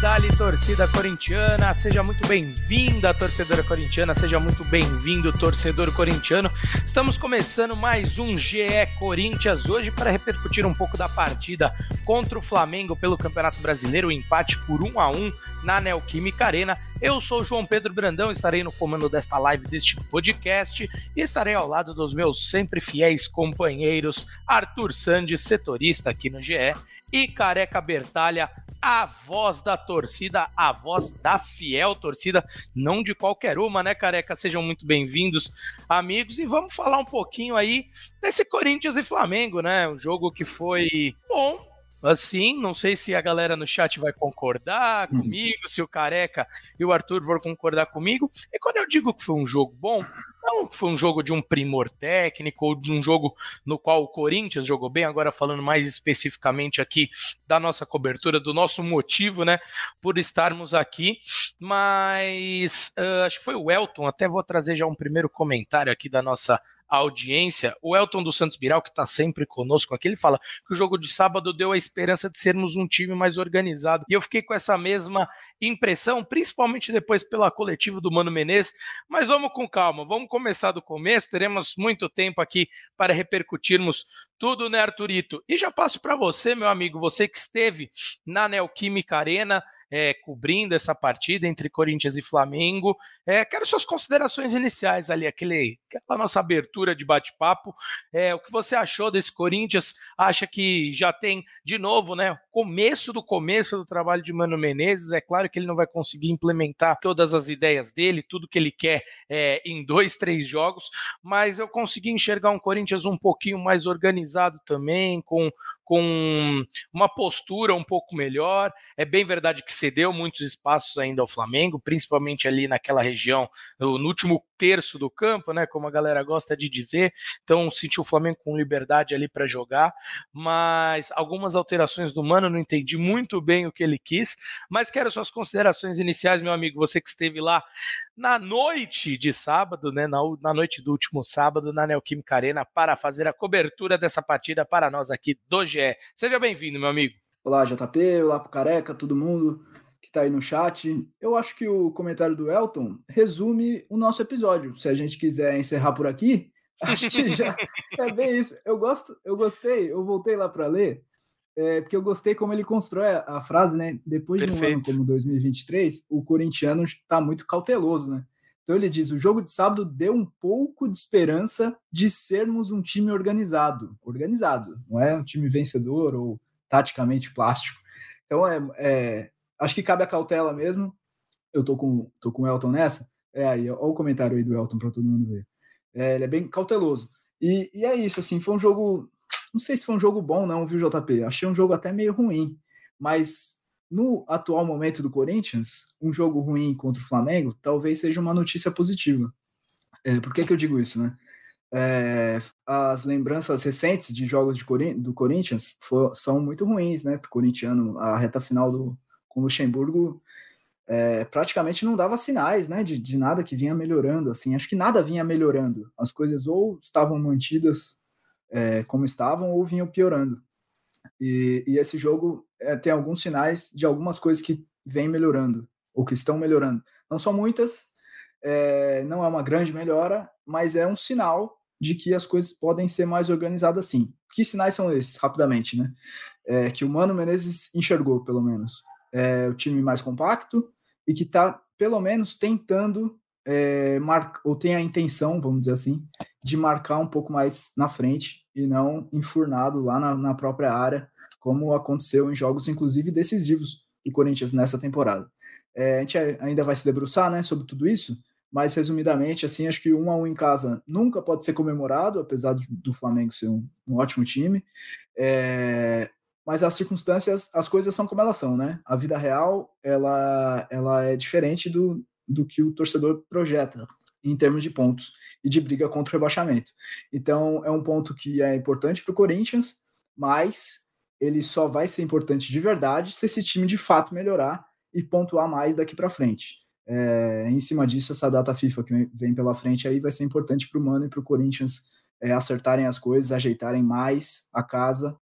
Dali, torcida corintiana, seja muito bem-vinda, torcedora corintiana, seja muito bem-vindo, torcedor corintiano. Estamos começando mais um GE Corinthians hoje para repercutir um pouco da partida contra o Flamengo pelo Campeonato Brasileiro, o empate por 1 a 1 na Neoquímica Arena. Eu sou João Pedro Brandão, estarei no comando desta live, deste podcast, e estarei ao lado dos meus sempre fiéis companheiros, Arthur Sandes, setorista aqui no GE, e Careca Bertalha, a voz da torcida, a voz da fiel torcida, não de qualquer uma, né, Careca? Sejam muito bem-vindos, amigos, e vamos falar um pouquinho aí desse Corinthians e Flamengo, né? Um jogo que foi bom, assim. Não sei se a galera no chat vai concordar hum. comigo, se o Careca e o Arthur vão concordar comigo. E quando eu digo que foi um jogo bom, não foi um jogo de um primor técnico ou de um jogo no qual o Corinthians jogou bem, agora falando mais especificamente aqui da nossa cobertura, do nosso motivo, né, por estarmos aqui, mas uh, acho que foi o Elton, até vou trazer já um primeiro comentário aqui da nossa audiência. O Elton dos Santos Biral, que está sempre conosco aqui, ele fala que o jogo de sábado deu a esperança de sermos um time mais organizado. E eu fiquei com essa mesma impressão, principalmente depois pela coletiva do Mano Menezes. Mas vamos com calma, vamos começar do começo. Teremos muito tempo aqui para repercutirmos tudo, né, Arturito? E já passo para você, meu amigo, você que esteve na Neoquímica Arena é, cobrindo essa partida entre Corinthians e Flamengo. É, quero suas considerações iniciais ali, aquele, aquela nossa abertura de bate-papo. É, o que você achou desse Corinthians? Acha que já tem, de novo, né? Começo do começo do trabalho de Mano Menezes. É claro que ele não vai conseguir implementar todas as ideias dele, tudo que ele quer é, em dois, três jogos, mas eu consegui enxergar um Corinthians um pouquinho mais organizado também, com com uma postura um pouco melhor. É bem verdade que cedeu muitos espaços ainda ao Flamengo, principalmente ali naquela região, no último terço do campo, né, como a galera gosta de dizer. Então, sentiu o Flamengo com liberdade ali para jogar, mas algumas alterações do Mano não entendi muito bem o que ele quis, mas quero suas considerações iniciais, meu amigo, você que esteve lá na noite de sábado, né, na, na noite do último sábado, na Neoquímica Arena, para fazer a cobertura dessa partida para nós aqui do GE. Seja bem-vindo, meu amigo. Olá, JP, olá pro Careca, todo mundo está aí no chat. Eu acho que o comentário do Elton resume o nosso episódio. Se a gente quiser encerrar por aqui, acho que já é bem isso. Eu gosto, eu gostei, eu voltei lá para ler, é, porque eu gostei como ele constrói a, a frase, né? Depois Perfeito. de um ano como 2023, o corintiano está muito cauteloso, né? Então ele diz: o jogo de sábado deu um pouco de esperança de sermos um time organizado. Organizado, não é um time vencedor ou taticamente plástico. Então é, é acho que cabe a cautela mesmo. Eu tô com, tô com o Elton nessa. É aí, olha o comentário aí do Elton para todo mundo ver. É, ele é bem cauteloso. E, e é isso, assim, foi um jogo. Não sei se foi um jogo bom, não, viu, JP? Achei um jogo até meio ruim. Mas no atual momento do Corinthians, um jogo ruim contra o Flamengo talvez seja uma notícia positiva. É, por que, que eu digo isso, né? É, as lembranças recentes de jogos de Corin do Corinthians for, são muito ruins, né? Para o corintiano, a reta final do, com o Luxemburgo é, praticamente não dava sinais, né? De, de nada que vinha melhorando, assim. Acho que nada vinha melhorando. As coisas ou estavam mantidas é, como estavam ou vinham piorando. E, e esse jogo é, tem alguns sinais de algumas coisas que vêm melhorando, ou que estão melhorando. Não são muitas, é, não é uma grande melhora, mas é um sinal de que as coisas podem ser mais organizadas sim. Que sinais são esses, rapidamente, né? É, que o Mano Menezes enxergou, pelo menos. É, o time mais compacto e que está, pelo menos, tentando é, marcar, ou tem a intenção, vamos dizer assim, de marcar um pouco mais na frente e não enfurnado lá na, na própria área, como aconteceu em jogos, inclusive, decisivos do Corinthians nessa temporada. É, a gente ainda vai se debruçar né, sobre tudo isso, mas resumidamente, assim, acho que um a um em casa nunca pode ser comemorado, apesar do Flamengo ser um, um ótimo time. É, mas as circunstâncias, as coisas são como elas são, né? A vida real, ela, ela é diferente do, do que o torcedor projeta em termos de pontos e de briga contra o rebaixamento. Então, é um ponto que é importante para o Corinthians, mas ele só vai ser importante de verdade se esse time de fato melhorar e pontuar mais daqui para frente. É, em cima disso, essa data FIFA que vem pela frente aí vai ser importante para o Mano e para o Corinthians é, acertarem as coisas, ajeitarem mais a casa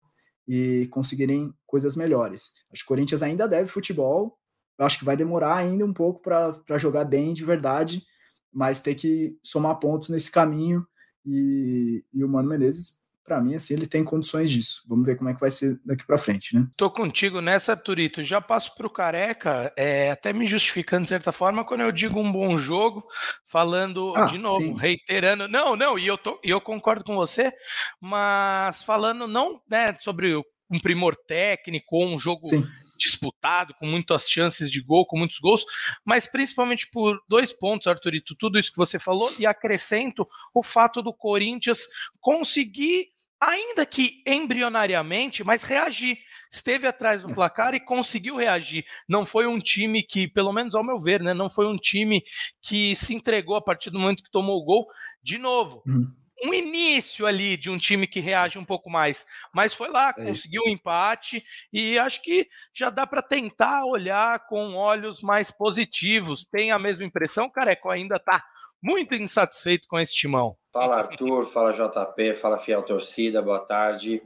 e conseguirem coisas melhores. Acho que o Corinthians ainda deve futebol, acho que vai demorar ainda um pouco para jogar bem de verdade, mas ter que somar pontos nesse caminho. E, e o Mano Menezes para mim, assim, ele tem condições disso. Vamos ver como é que vai ser daqui para frente, né? Tô contigo nessa, Turito. Já passo pro Careca, é, até me justificando de certa forma, quando eu digo um bom jogo, falando ah, de novo, sim. reiterando. Não, não, e eu, tô, e eu concordo com você, mas falando não né, sobre um primor técnico ou um jogo sim disputado, com muitas chances de gol, com muitos gols, mas principalmente por dois pontos, Arthurito, tudo isso que você falou, e acrescento o fato do Corinthians conseguir, ainda que embrionariamente, mas reagir esteve atrás do placar e conseguiu reagir. Não foi um time que, pelo menos ao meu ver, né, não foi um time que se entregou a partir do momento que tomou o gol. De novo, uhum um início ali de um time que reage um pouco mais. Mas foi lá, é conseguiu um empate e acho que já dá para tentar olhar com olhos mais positivos. Tem a mesma impressão, Careco ainda está muito insatisfeito com esse timão. Fala Arthur, fala JP, fala Fiel Torcida, boa tarde.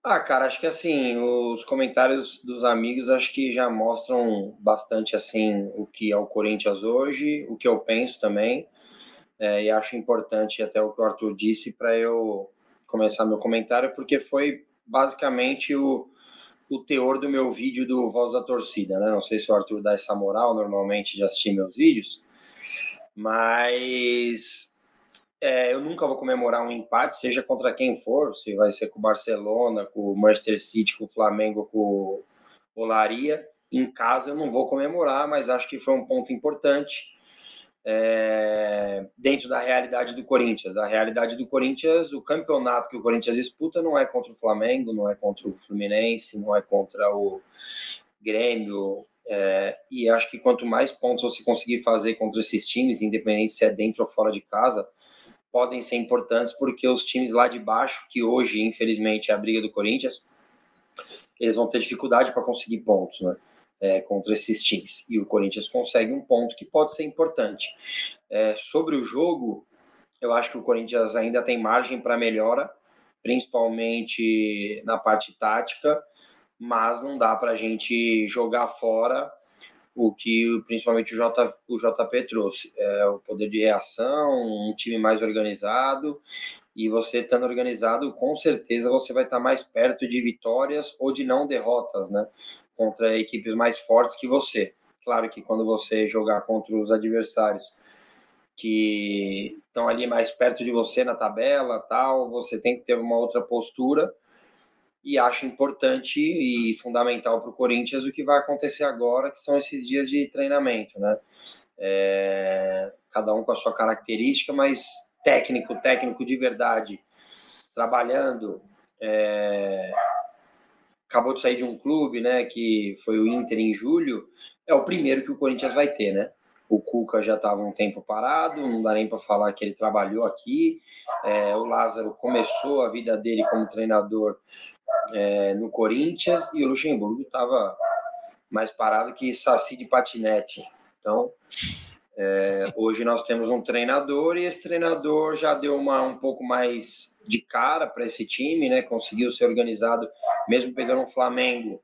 Ah, cara, acho que assim, os comentários dos amigos acho que já mostram bastante assim o que é o Corinthians hoje, o que eu penso também. É, e acho importante até o que o Arthur disse para eu começar meu comentário, porque foi basicamente o, o teor do meu vídeo do Voz da Torcida, né? Não sei se o Arthur dá essa moral normalmente de assistir meus vídeos, mas é, eu nunca vou comemorar um empate, seja contra quem for, se vai ser com o Barcelona, com o Manchester City, com o Flamengo, com o Olaria. Em casa eu não vou comemorar, mas acho que foi um ponto importante é, dentro da realidade do Corinthians. A realidade do Corinthians, o campeonato que o Corinthians disputa não é contra o Flamengo, não é contra o Fluminense, não é contra o Grêmio. É, e acho que quanto mais pontos você conseguir fazer contra esses times, independente se é dentro ou fora de casa, podem ser importantes porque os times lá de baixo, que hoje, infelizmente, é a briga do Corinthians, eles vão ter dificuldade para conseguir pontos, né? é, contra esses times. E o Corinthians consegue um ponto que pode ser importante. É, sobre o jogo, eu acho que o Corinthians ainda tem margem para melhora, principalmente na parte tática, mas não dá para a gente jogar fora o que principalmente o, J, o JP trouxe. É o poder de reação, um time mais organizado, e você estando organizado, com certeza você vai estar mais perto de vitórias ou de não derrotas, né? contra equipes mais fortes que você. Claro que quando você jogar contra os adversários que estão ali mais perto de você na tabela, tal, você tem que ter uma outra postura. E acho importante e fundamental para o Corinthians o que vai acontecer agora, que são esses dias de treinamento, né? É, cada um com a sua característica, mas técnico, técnico de verdade, trabalhando, é, acabou de sair de um clube, né, que foi o Inter em julho, é o primeiro que o Corinthians vai ter, né? O Cuca já estava um tempo parado, não dá nem para falar que ele trabalhou aqui. É, o Lázaro começou a vida dele como treinador é, no Corinthians e o Luxemburgo estava mais parado que Saci de patinete. Então, é, hoje nós temos um treinador e esse treinador já deu uma, um pouco mais de cara para esse time, né? Conseguiu ser organizado, mesmo pegando um Flamengo,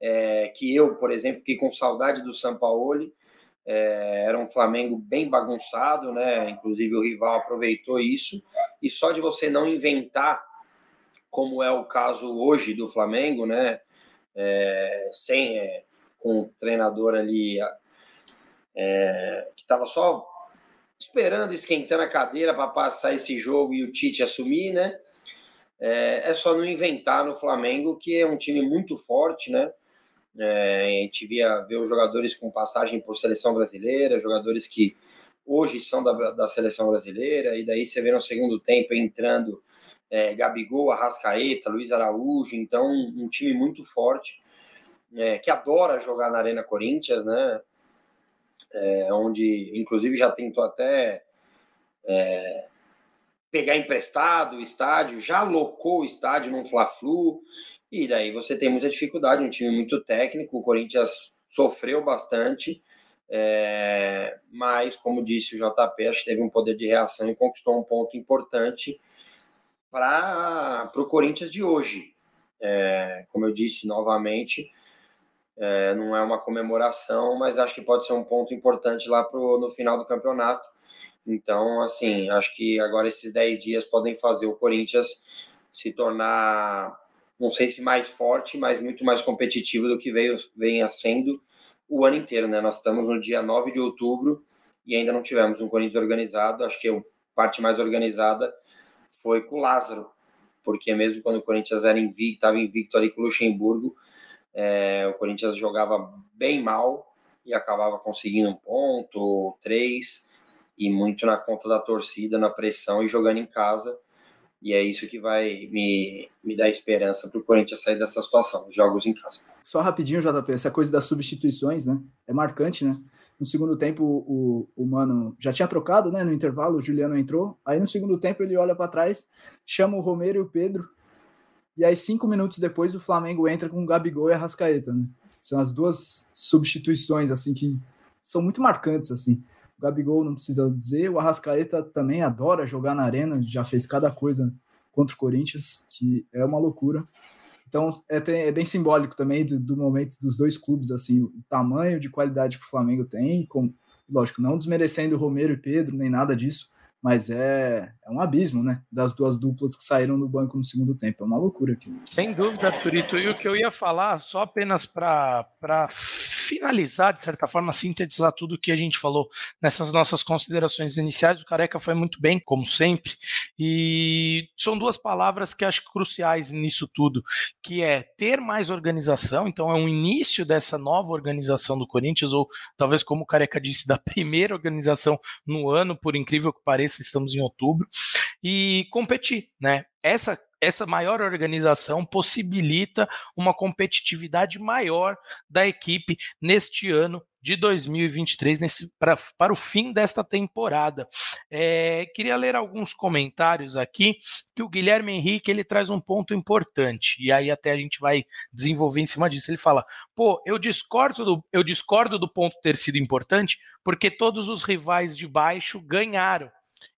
é, que eu, por exemplo, fiquei com saudade do Sampaoli. É, era um Flamengo bem bagunçado, né? Inclusive o rival aproveitou isso. E só de você não inventar, como é o caso hoje do Flamengo, né? É, sem é, com o treinador ali é, que estava só esperando, esquentando a cadeira para passar esse jogo e o Tite assumir, né? É, é, só não inventar no Flamengo, que é um time muito forte, né? É, a gente via ver os jogadores com passagem por seleção brasileira, jogadores que hoje são da, da seleção brasileira, e daí você vê no segundo tempo entrando é, Gabigol, Arrascaeta, Luiz Araújo, então um time muito forte, é, que adora jogar na Arena Corinthians, né? é, onde inclusive já tentou até é, pegar emprestado o estádio, já alocou o estádio num Fla-Flu, e daí você tem muita dificuldade, um time muito técnico, o Corinthians sofreu bastante, é, mas como disse o JP, acho que teve um poder de reação e conquistou um ponto importante para o Corinthians de hoje. É, como eu disse novamente, É, não é uma comemoração, mas acho que pode ser um ponto importante lá pro, no final do campeonato. Então, assim, acho que agora esses 10 dias podem fazer o Corinthians se tornar, não sei se mais forte, mas muito mais competitivo do que veio, venha sendo o ano inteiro, né? Nós estamos no dia 9 de outubro e ainda não tivemos um Corinthians organizado. Acho que a parte mais organizada foi com o Lázaro, porque mesmo quando o Corinthians era invicto, estava invicto ali com o Luxemburgo, é, o Corinthians jogava bem mal e acabava conseguindo um ponto, três, e muito na conta da torcida, na pressão e jogando em casa. E é isso que vai me, me dar esperança para o Corinthians sair dessa situação, os jogos em casa. Só rapidinho, JP, essa coisa das substituições, né? É marcante, né? No segundo tempo, o, o Mano já tinha trocado, né? No intervalo, o Juliano entrou. Aí no segundo tempo, ele olha para trás, chama o Romero e o Pedro. E aí, cinco minutos depois, o Flamengo entra com o Gabigol e a Rascaeta, né? São as duas substituições, assim, que são muito marcantes, assim. O Gabigol não precisa dizer, o Arrascaeta também adora jogar na arena, já fez cada coisa contra o Corinthians, que é uma loucura. Então é, é bem simbólico também do, do, momento dos dois clubes, assim, o tamanho de qualidade que o Flamengo tem, com, lógico, não desmerecendo o Romero e Pedro, nem nada disso, mas é, é um abismo, né? Das duas duplas que saíram do banco no segundo tempo. É uma loucura aqui. Sem dúvida, Turito. E o que eu ia falar, só apenas para finalizar, de certa forma, sintetizar tudo que a gente falou nessas nossas considerações iniciais, o Careca foi muito bem, como sempre. E são duas palavras que acho cruciais nisso tudo, que é ter mais organização, então é um início dessa nova organização do Corinthians, ou talvez como o Careca disse, da primeira organização no ano, por incrível que pareça estamos em outubro, e competir, né? Essa essa maior organização possibilita uma competitividade maior da equipe neste ano de 2023 nesse, pra, para o fim desta temporada. É, queria ler alguns comentários aqui que o Guilherme Henrique ele traz um ponto importante e aí até a gente vai desenvolver em cima disso. Ele fala: pô, eu discordo do, eu discordo do ponto ter sido importante porque todos os rivais de baixo ganharam.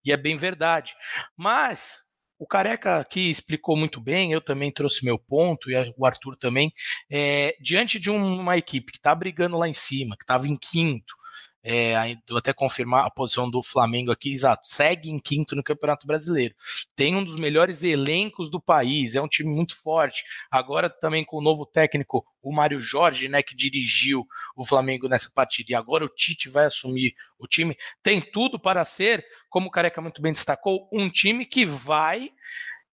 E é bem verdade. Mas o Careca aqui explicou muito bem, eu também trouxe meu ponto, e o Arthur também. É, diante de uma equipe que está brigando lá em cima, que estava em quinto, é, vou até confirmar a posição do Flamengo aqui, exato. Segue em quinto no Campeonato Brasileiro. Tem um dos melhores elencos do país, é um time muito forte. Agora também com o novo técnico, o Mário Jorge, né, que dirigiu o Flamengo nessa partida. E agora o Tite vai assumir o time. Tem tudo para ser, como o Careca muito bem destacou, um time que vai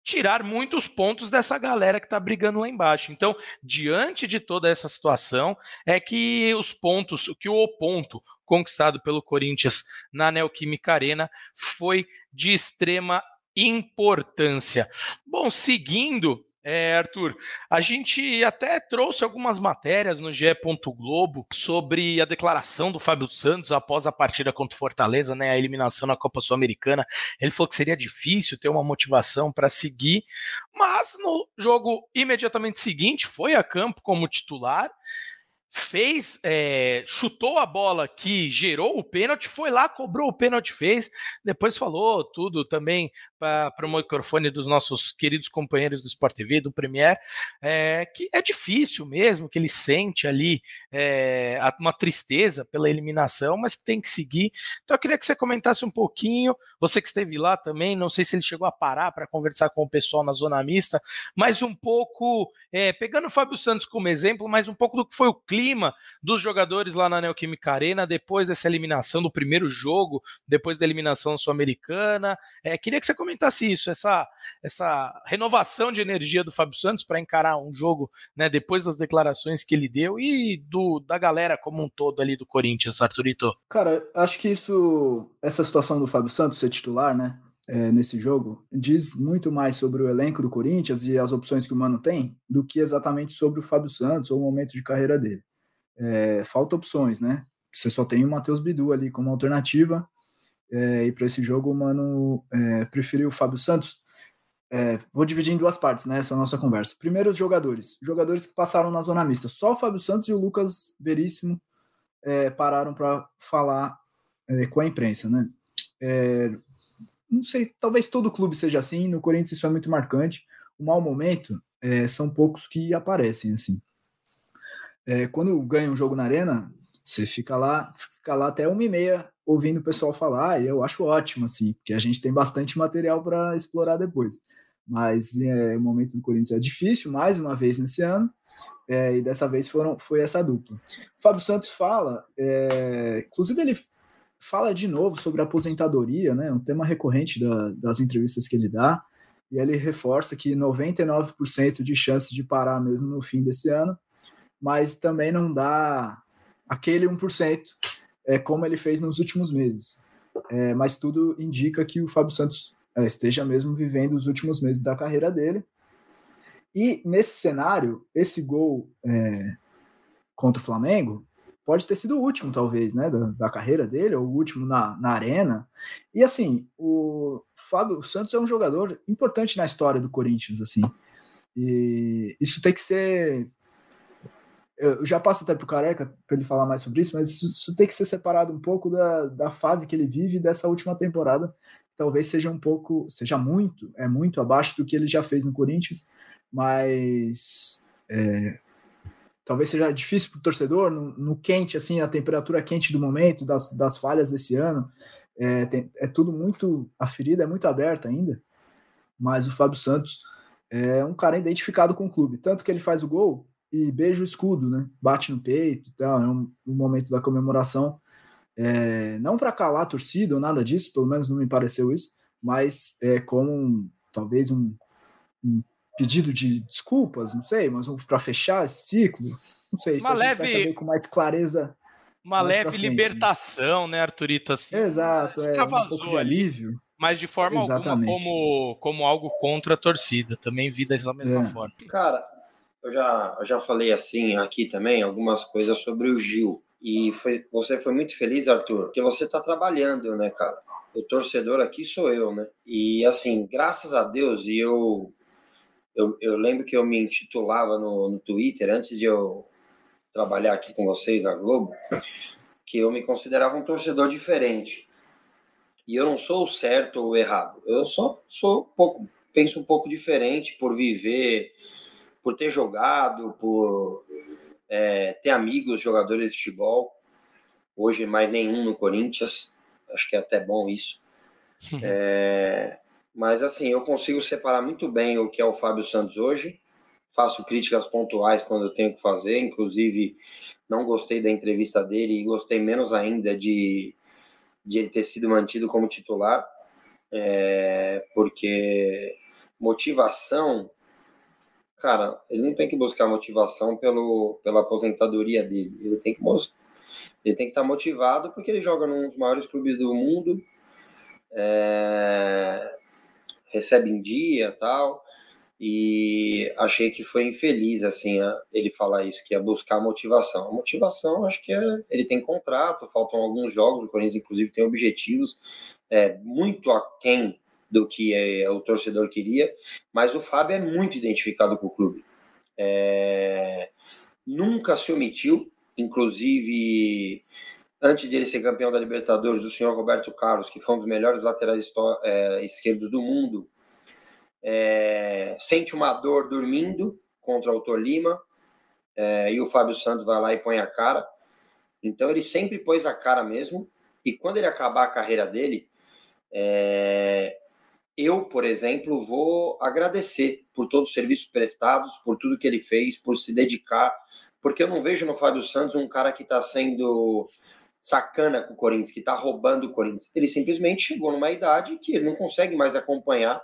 tirar muitos pontos dessa galera que está brigando lá embaixo. Então, diante de toda essa situação, é que os pontos, que o ponto conquistado pelo Corinthians na Neoquímica Arena foi de extrema importância. Bom, seguindo é, Arthur, a gente até trouxe algumas matérias no GE. Globo sobre a declaração do Fábio Santos após a partida contra o Fortaleza, né, a eliminação na Copa Sul-Americana. Ele falou que seria difícil ter uma motivação para seguir, mas no jogo imediatamente seguinte foi a campo como titular fez, é, chutou a bola que gerou o pênalti, foi lá, cobrou o pênalti, fez, depois falou tudo também para o microfone dos nossos queridos companheiros do Sport TV, do Premier, é, que é difícil mesmo, que ele sente ali é, uma tristeza pela eliminação, mas que tem que seguir. Então eu queria que você comentasse um pouquinho, você que esteve lá também, não sei se ele chegou a parar para conversar com o pessoal na zona mista, mas um pouco, é, pegando o Fábio Santos como exemplo, mas um pouco do que foi o clima dos jogadores lá na Neoquímica Arena depois dessa eliminação do primeiro jogo, depois da eliminação sul-americana. É, queria que você comentasse comentasse isso, essa, essa renovação de energia do Fábio Santos para encarar um jogo né, depois das declarações que ele deu e do, da galera como um todo ali do Corinthians, Arthurito. Cara, acho que isso, essa situação do Fábio Santos ser titular, né? É, nesse jogo diz muito mais sobre o elenco do Corinthians e as opções que o Mano tem do que exatamente sobre o Fábio Santos ou o momento de carreira dele. É, falta opções, né? Você só tem o Matheus Bidu ali como alternativa é, e para esse jogo, Mano é, preferiu o Fábio Santos. É, vou dividir em duas partes né, essa nossa conversa. Primeiro, os jogadores. Jogadores que passaram na zona mista. Só o Fábio Santos e o Lucas Veríssimo é, pararam para falar é, com a imprensa. Né? É, não sei, talvez todo clube seja assim. No Corinthians isso é muito marcante. O mau momento são poucos que aparecem assim. quando ganha um jogo na arena, você fica lá, fica lá até uma e meia ouvindo o pessoal falar, e eu acho ótimo, assim, porque a gente tem bastante material para explorar depois. Mas é, o momento do Corinthians é difícil, mais uma vez nesse ano, é, e dessa vez foram, foi essa dupla. O Fábio Santos fala, é, inclusive ele fala de novo sobre a aposentadoria, né, um tema recorrente da, das entrevistas que ele dá, e ele reforça que 99% de chance de parar mesmo no fim desse ano, mas também não dá aquele 1%, é, como ele fez nos últimos meses. É, mas tudo indica que o Fábio Santos é, esteja mesmo vivendo os últimos meses da carreira dele. E nesse cenário, esse gol é, contra o Flamengo pode ter sido o último, talvez, né, da, da, carreira dele, ou o último na, na arena. E assim, o Fábio Santos é um jogador importante na história do Corinthians, assim. E isso tem que ser eu já passo até para o Careca para ele falar mais sobre isso, mas isso, isso, tem que ser separado um pouco da, da fase que ele vive dessa última temporada. Talvez seja um pouco, seja muito, é muito abaixo do que ele já fez no Corinthians, mas é, talvez seja difícil para o torcedor, no, no, quente, assim, a temperatura quente do momento, das, das falhas desse ano. É, tem, é tudo muito, a ferida é muito aberta ainda, mas o Fábio Santos é um cara identificado com o clube, tanto que ele faz o gol e beija o escudo, né? Bate no peito, tal. É um, um momento da comemoração. É, não para calar a torcida ou nada disso, pelo menos não me pareceu isso, mas é como um, talvez um, um, pedido de desculpas, não sei, mas para fechar esse ciclo, não sei, isso uma a gente leve, vai saber com mais clareza. Uma mais leve frente, né? libertação, né, Arthurito? Assim, Exato, é, um pouco de alívio. Mas de forma Exatamente. alguma como, como algo contra a torcida. Também vi da mesma é. forma. Cara, eu já, eu já falei assim aqui também algumas coisas sobre o Gil. E foi, você foi muito feliz, Arthur, porque você está trabalhando, né, cara? O torcedor aqui sou eu, né? E assim, graças a Deus, e eu, eu, eu lembro que eu me intitulava no, no Twitter, antes de eu trabalhar aqui com vocês na Globo, que eu me considerava um torcedor diferente. E eu não sou o certo ou o errado. Eu só sou pouco, penso um pouco diferente por viver por ter jogado, por é, ter amigos jogadores de futebol. Hoje, mais nenhum no Corinthians. Acho que é até bom isso. é, mas, assim, eu consigo separar muito bem o que é o Fábio Santos hoje. Faço críticas pontuais quando eu tenho que fazer. Inclusive, não gostei da entrevista dele e gostei menos ainda de, de ele ter sido mantido como titular. É, porque motivação cara, ele não tem que buscar motivação pelo, pela aposentadoria dele. Ele tem que ele tem que estar tá motivado porque ele joga num dos maiores clubes do mundo, é, recebe em dia tal. E achei que foi infeliz assim ele falar isso, que ia buscar motivação. A motivação, acho que é, ele tem contrato, faltam alguns jogos, o Corinthians inclusive tem objetivos é, muito aquém do que é, o torcedor queria, mas o Fábio é muito identificado com o clube. É, nunca se omitiu, inclusive antes de ele ser campeão da Libertadores, o senhor Roberto Carlos, que foi um dos melhores laterais é, esquerdos do mundo, é, sente uma dor dormindo contra o Tolima, é, e o Fábio Santos vai lá e põe a cara. Então ele sempre pôs a cara mesmo, e quando ele acabar a carreira dele, é, eu, por exemplo, vou agradecer por todos os serviços prestados, por tudo que ele fez, por se dedicar, porque eu não vejo no Fábio Santos um cara que está sendo sacana com o Corinthians, que está roubando o Corinthians. Ele simplesmente chegou numa idade que ele não consegue mais acompanhar.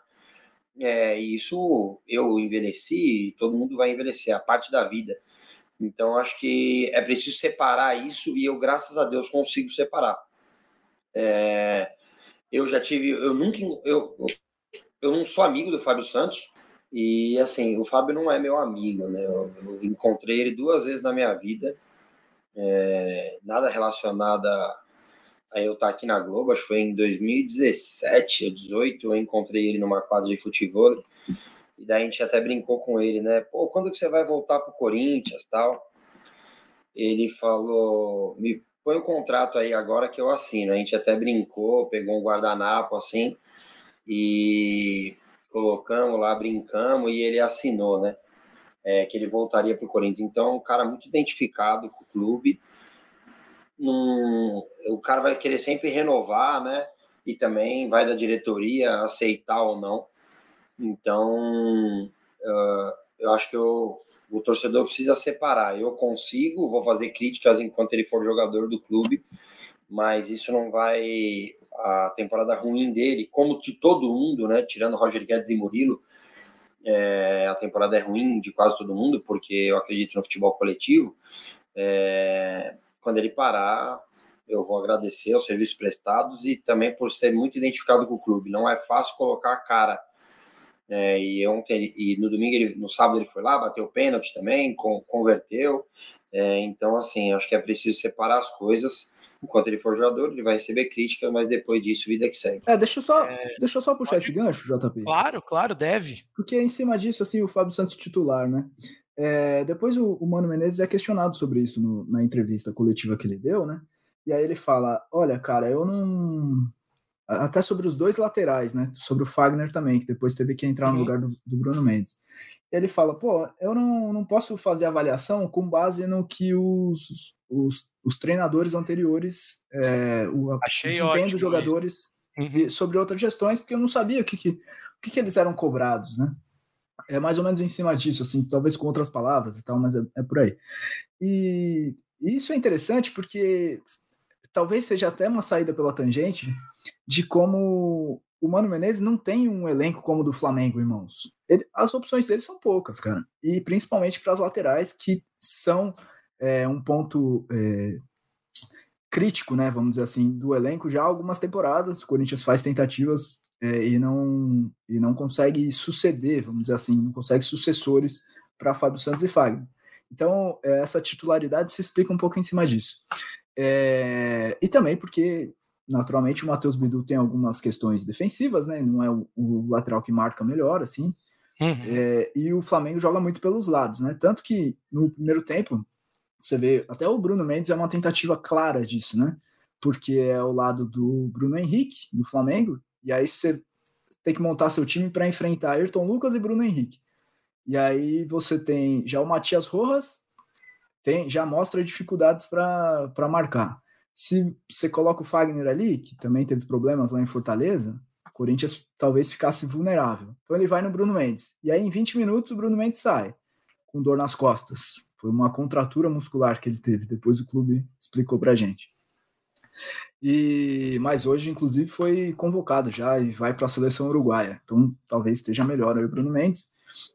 É, e isso eu envelheci, todo mundo vai envelhecer, a parte da vida. Então acho que é preciso separar isso e eu, graças a Deus, consigo separar. É, eu já tive, eu nunca, eu, eu não sou amigo do Fábio Santos e assim, o Fábio não é meu amigo, né? Eu, eu encontrei ele duas vezes na minha vida, é, nada relacionado a, eu estar aqui na Globo, acho que foi em 2017 ou 2018, eu encontrei ele numa quadra de futebol e daí a gente até brincou com ele, né? Pô, quando que você vai voltar pro Corinthians, tal? Ele falou, me põe o contrato aí agora que eu assino. A gente até brincou, pegou um guardanapo assim e colocamos lá, brincamos e ele assinou, né? é, que ele voltaria para o Corinthians. Então, um cara muito identificado com o clube. o cara vai querer sempre renovar, né? E também vai da diretoria aceitar ou não. Então, uh, eu acho que eu, o torcedor precisa separar. Eu consigo, vou fazer críticas enquanto ele for jogador do clube, mas isso não vai. A temporada ruim dele, como de todo mundo, né? Tirando Roger Guedes e Murilo, é, a temporada é ruim de quase todo mundo, porque eu acredito no futebol coletivo. É, quando ele parar, eu vou agradecer os serviços prestados e também por ser muito identificado com o clube. Não é fácil colocar a cara. É, e ontem e no domingo, ele, no sábado ele foi lá, bateu pênalti também, com, converteu. É, então, assim, acho que é preciso separar as coisas enquanto ele for jogador, ele vai receber crítica, mas depois disso, vida que segue. É, deixa eu só, é... deixa eu só puxar Pode... esse gancho, JP. Claro, claro, deve. Porque em cima disso, assim, o Fábio Santos titular, né? É, depois o, o, Mano Menezes é questionado sobre isso no, na entrevista coletiva que ele deu, né? E aí ele fala: Olha, cara, eu não. Até sobre os dois laterais, né? Sobre o Fagner também, que depois teve que entrar uhum. no lugar do, do Bruno Mendes ele fala, pô, eu não, não posso fazer avaliação com base no que os, os, os treinadores anteriores, é, o, Achei desempenho dos jogadores uhum. sobre outras gestões, porque eu não sabia o que, que, o que, que eles eram cobrados, né? É mais ou menos em cima disso, assim, talvez com outras palavras e tal, mas é, é por aí. E isso é interessante porque talvez seja até uma saída pela tangente de como o Mano Menezes não tem um elenco como o do Flamengo, irmãos. Ele, as opções dele são poucas, cara. E principalmente para as laterais, que são é, um ponto é, crítico, né? Vamos dizer assim, do elenco já há algumas temporadas. O Corinthians faz tentativas é, e, não, e não consegue suceder, vamos dizer assim, não consegue sucessores para Fábio Santos e Fagner. Então, é, essa titularidade se explica um pouco em cima disso. É, e também porque naturalmente o Matheus Bidu tem algumas questões defensivas, né? Não é o, o lateral que marca melhor, assim. Uhum. É, e o Flamengo joga muito pelos lados, né? Tanto que no primeiro tempo, você vê, até o Bruno Mendes é uma tentativa clara disso, né? Porque é o lado do Bruno Henrique, do Flamengo, e aí você tem que montar seu time para enfrentar Ayrton Lucas e Bruno Henrique. E aí você tem já o Matias Rojas, tem, já mostra dificuldades para marcar. Se você coloca o Fagner ali, que também teve problemas lá em Fortaleza, o Corinthians talvez ficasse vulnerável. Então ele vai no Bruno Mendes. E aí em 20 minutos o Bruno Mendes sai, com dor nas costas. Foi uma contratura muscular que ele teve, depois o clube explicou pra gente. E mas hoje inclusive foi convocado já e vai para a seleção uruguaia. Então talvez esteja melhor aí o Bruno Mendes.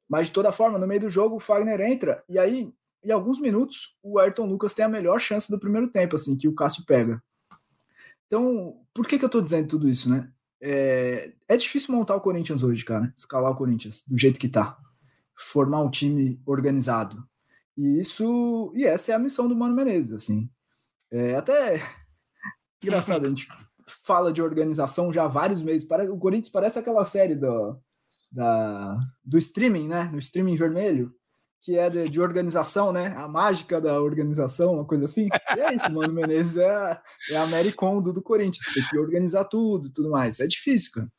Mas de toda forma, no meio do jogo o Fagner entra e aí em alguns minutos, o Ayrton Lucas tem a melhor chance do primeiro tempo, assim, que o Cássio pega. Então, por que, que eu tô dizendo tudo isso, né? É, é difícil montar o Corinthians hoje, cara. Escalar o Corinthians do jeito que tá. Formar um time organizado. E isso. E essa é a missão do Mano Menezes, assim. É até engraçado, a gente fala de organização já há vários meses. O Corinthians parece aquela série do, da, do streaming, né? No streaming vermelho que é de, de, organização, né? A mágica da organização, uma coisa assim. E é isso, Mano Menezes é, é a Mary Kondo do Corinthians, tem que organizar tudo e tudo mais. É difícil, cara.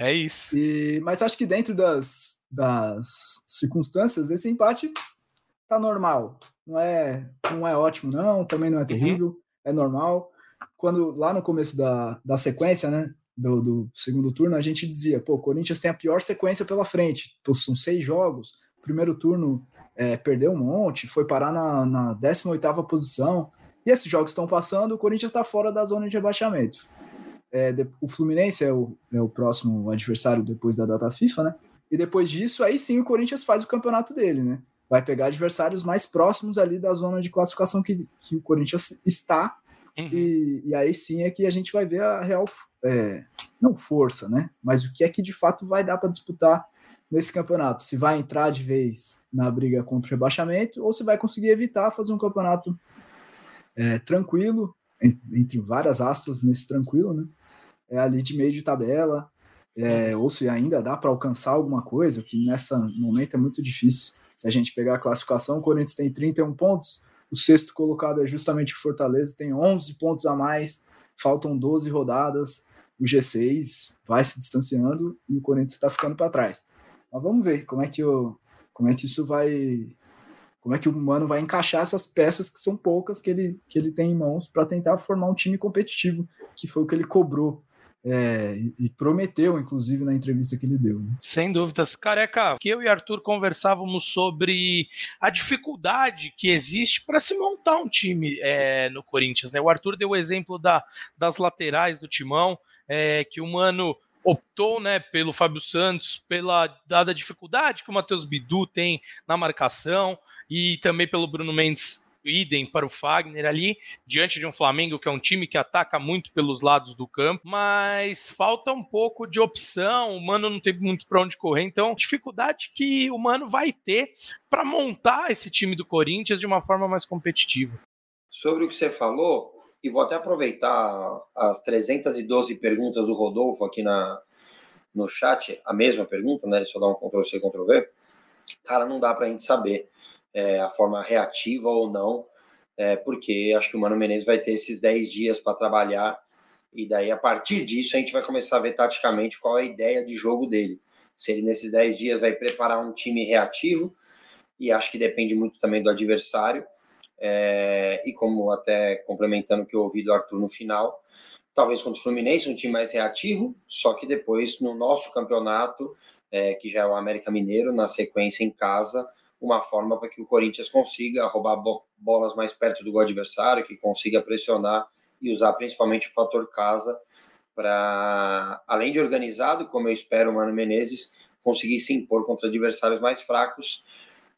É isso. E, mas acho que dentro das, das circunstâncias, esse empate tá normal. Não é, não é ótimo, não, também não é uhum. terrível, uhum. é normal. Quando lá no começo da, da sequência, né? Do, do segundo turno, a gente dizia, pô, o Corinthians tem a pior sequência pela frente. São seis jogos. Primeiro turno é, perdeu um monte, foi parar na, na 18ª posição, e esses jogos estão passando, o Corinthians está fora da zona de rebaixamento. É, de, o Fluminense é o, é o próximo adversário depois da data FIFA, né? E depois disso, aí sim o Corinthians faz o campeonato dele, né? Vai pegar adversários mais próximos ali da zona de classificação que, que o Corinthians está. Uhum. E, e, aí sim é que a gente vai ver a real, é, não força, né? Mas o que é que de fato vai dar para disputar nesse campeonato. Se vai entrar de vez na briga contra o rebaixamento ou se vai conseguir evitar fazer um campeonato é, tranquilo, entre várias aspas nesse tranquilo, né? É ali de meio de tabela, é, ou se ainda dá para alcançar alguma coisa, que nessa momento é muito difícil. Se a gente pegar a classificação, o Corinthians tem 31 pontos, o sexto colocado é justamente o Fortaleza, tem 11 pontos a mais, faltam 12 rodadas, o G6 vai se distanciando e o Corinthians está ficando para trás. Mas vamos ver como é que o, como é que isso vai como é que o Mano vai encaixar essas peças que são poucas que ele, que ele tem em mãos para tentar formar um time competitivo, que foi o que ele cobrou é, e prometeu, inclusive, na entrevista que ele deu. Né? Sem dúvidas. Careca, que eu e Arthur conversávamos sobre a dificuldade que existe para se montar um time é, no Corinthians. Né? O Arthur deu o exemplo da, das laterais do timão, é, que o Mano optou né, pelo Fábio Santos, pela dada dificuldade que o Matheus Bidu tem na marcação e também pelo Bruno Mendes idem para o Fagner ali, diante de um Flamengo que é um time que ataca muito pelos lados do campo, mas falta um pouco de opção, o Mano não tem muito para onde correr, então dificuldade que o Mano vai ter para montar esse time do Corinthians de uma forma mais competitiva. Sobre o que você falou, e vou até aproveitar as 312 perguntas do Rodolfo aqui na, no chat, a mesma pergunta, né? Ele só dá um Ctrl-C, Ctrl-V. Cara, não dá para a gente saber é, a forma reativa ou não, é, porque acho que o Mano Menezes vai ter esses 10 dias para trabalhar e daí a partir disso a gente vai começar a ver taticamente qual é a ideia de jogo dele. Se ele nesses 10 dias vai preparar um time reativo, e acho que depende muito também do adversário, é, e como até complementando o que eu ouvi do Arthur no final, talvez contra o Fluminense um time mais reativo, só que depois no nosso campeonato, é, que já é o América Mineiro, na sequência em casa, uma forma para que o Corinthians consiga roubar bolas mais perto do adversário, que consiga pressionar e usar principalmente o fator casa para, além de organizado, como eu espero o Mano Menezes, conseguir se impor contra adversários mais fracos,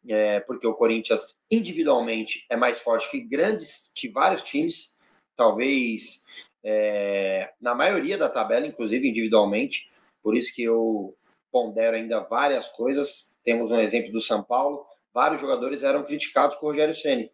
é, porque o Corinthians individualmente é mais forte que grandes, que vários times, talvez é, na maioria da tabela, inclusive individualmente, por isso que eu pondero ainda várias coisas. Temos um exemplo do São Paulo, vários jogadores eram criticados por Rogério Ceni.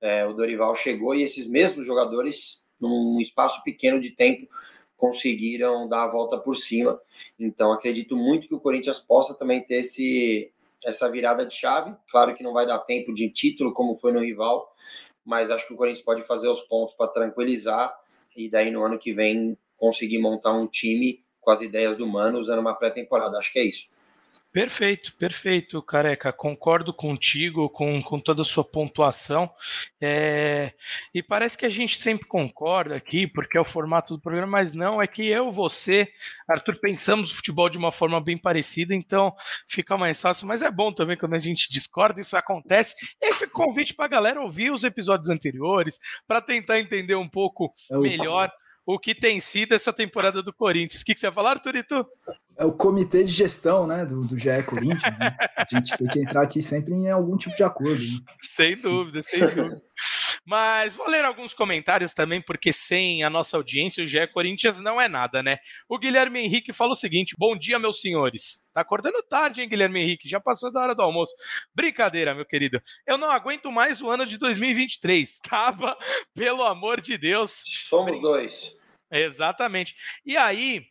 É, o Dorival chegou e esses mesmos jogadores, num espaço pequeno de tempo, conseguiram dar a volta por cima. Então, acredito muito que o Corinthians possa também ter esse, essa virada de chave. Claro que não vai dar tempo de título, como foi no rival, mas acho que o Corinthians pode fazer os pontos para tranquilizar e daí no ano que vem conseguir montar um time com as ideias do Mano usando uma pré-temporada. Acho que é isso. Perfeito, perfeito, careca. Concordo contigo, com, com toda a sua pontuação. É, e parece que a gente sempre concorda aqui, porque é o formato do programa, mas não, é que eu, você, Arthur, pensamos o futebol de uma forma bem parecida, então fica mais fácil. Mas é bom também quando a gente discorda, isso acontece. E aí fica convite para a galera ouvir os episódios anteriores, para tentar entender um pouco melhor o que tem sido essa temporada do Corinthians. O que, que você ia falar, Turito? É o comitê de gestão né, do, do GE Corinthians. Né? A gente tem que entrar aqui sempre em algum tipo de acordo. Né? Sem dúvida, sem dúvida. Mas vou ler alguns comentários também, porque sem a nossa audiência, o GE Corinthians não é nada, né? O Guilherme Henrique fala o seguinte: bom dia, meus senhores. Tá acordando tarde, hein, Guilherme Henrique? Já passou da hora do almoço. Brincadeira, meu querido. Eu não aguento mais o ano de 2023. Acaba, pelo amor de Deus. Somos dois. Exatamente. E aí,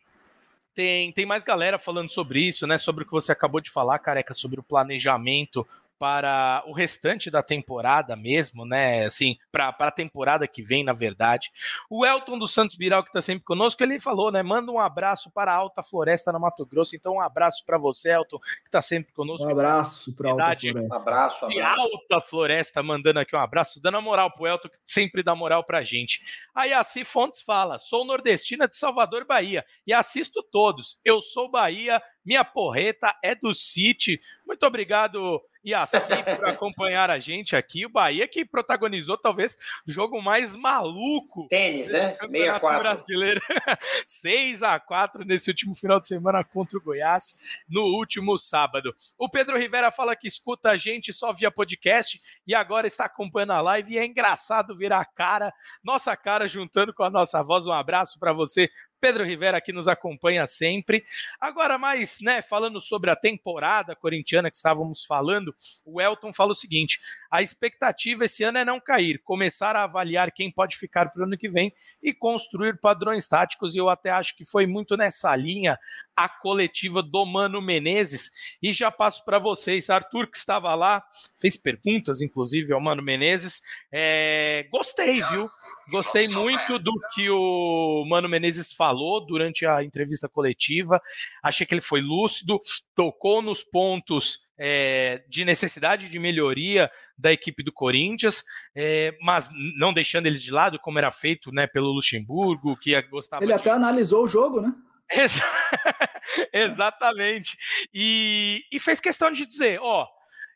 tem, tem mais galera falando sobre isso, né? Sobre o que você acabou de falar, careca, sobre o planejamento para o restante da temporada mesmo, né? Assim, para a temporada que vem, na verdade. O Elton dos Santos Viral, que está sempre conosco, ele falou, né? Manda um abraço para a Alta Floresta no Mato Grosso. Então, um abraço para você, Elton, que está sempre conosco. Um abraço para a Alta Floresta. Um abraço, um abraço. Alta Floresta mandando aqui um abraço, dando a moral pro Elton, que sempre dá moral pra gente. Aí a Ci Fontes fala: sou nordestina de Salvador, Bahia, e assisto todos. Eu sou Bahia, minha porreta é do City. Muito obrigado, assim por acompanhar a gente aqui. O Bahia que protagonizou talvez o jogo mais maluco. Tênis, né? 64. brasileiro. 6 a 4 nesse último final de semana contra o Goiás, no último sábado. O Pedro Rivera fala que escuta a gente só via podcast e agora está acompanhando a live e é engraçado ver a cara, nossa cara juntando com a nossa voz. Um abraço para você, Pedro Rivera que nos acompanha sempre. Agora, mais, né, falando sobre a temporada corintiana que estávamos falando, o Elton fala o seguinte: a expectativa esse ano é não cair, começar a avaliar quem pode ficar para o ano que vem e construir padrões táticos. E eu até acho que foi muito nessa linha a coletiva do Mano Menezes. E já passo para vocês, Arthur, que estava lá, fez perguntas, inclusive, ao Mano Menezes. É, gostei, viu? Gostei muito do que o Mano Menezes falou falou durante a entrevista coletiva. Achei que ele foi lúcido, tocou nos pontos é, de necessidade de melhoria da equipe do Corinthians, é, mas não deixando eles de lado, como era feito né, pelo Luxemburgo, que gostava. Ele de... até analisou o jogo, né? Exatamente. E, e, fez questão de dizer: ó,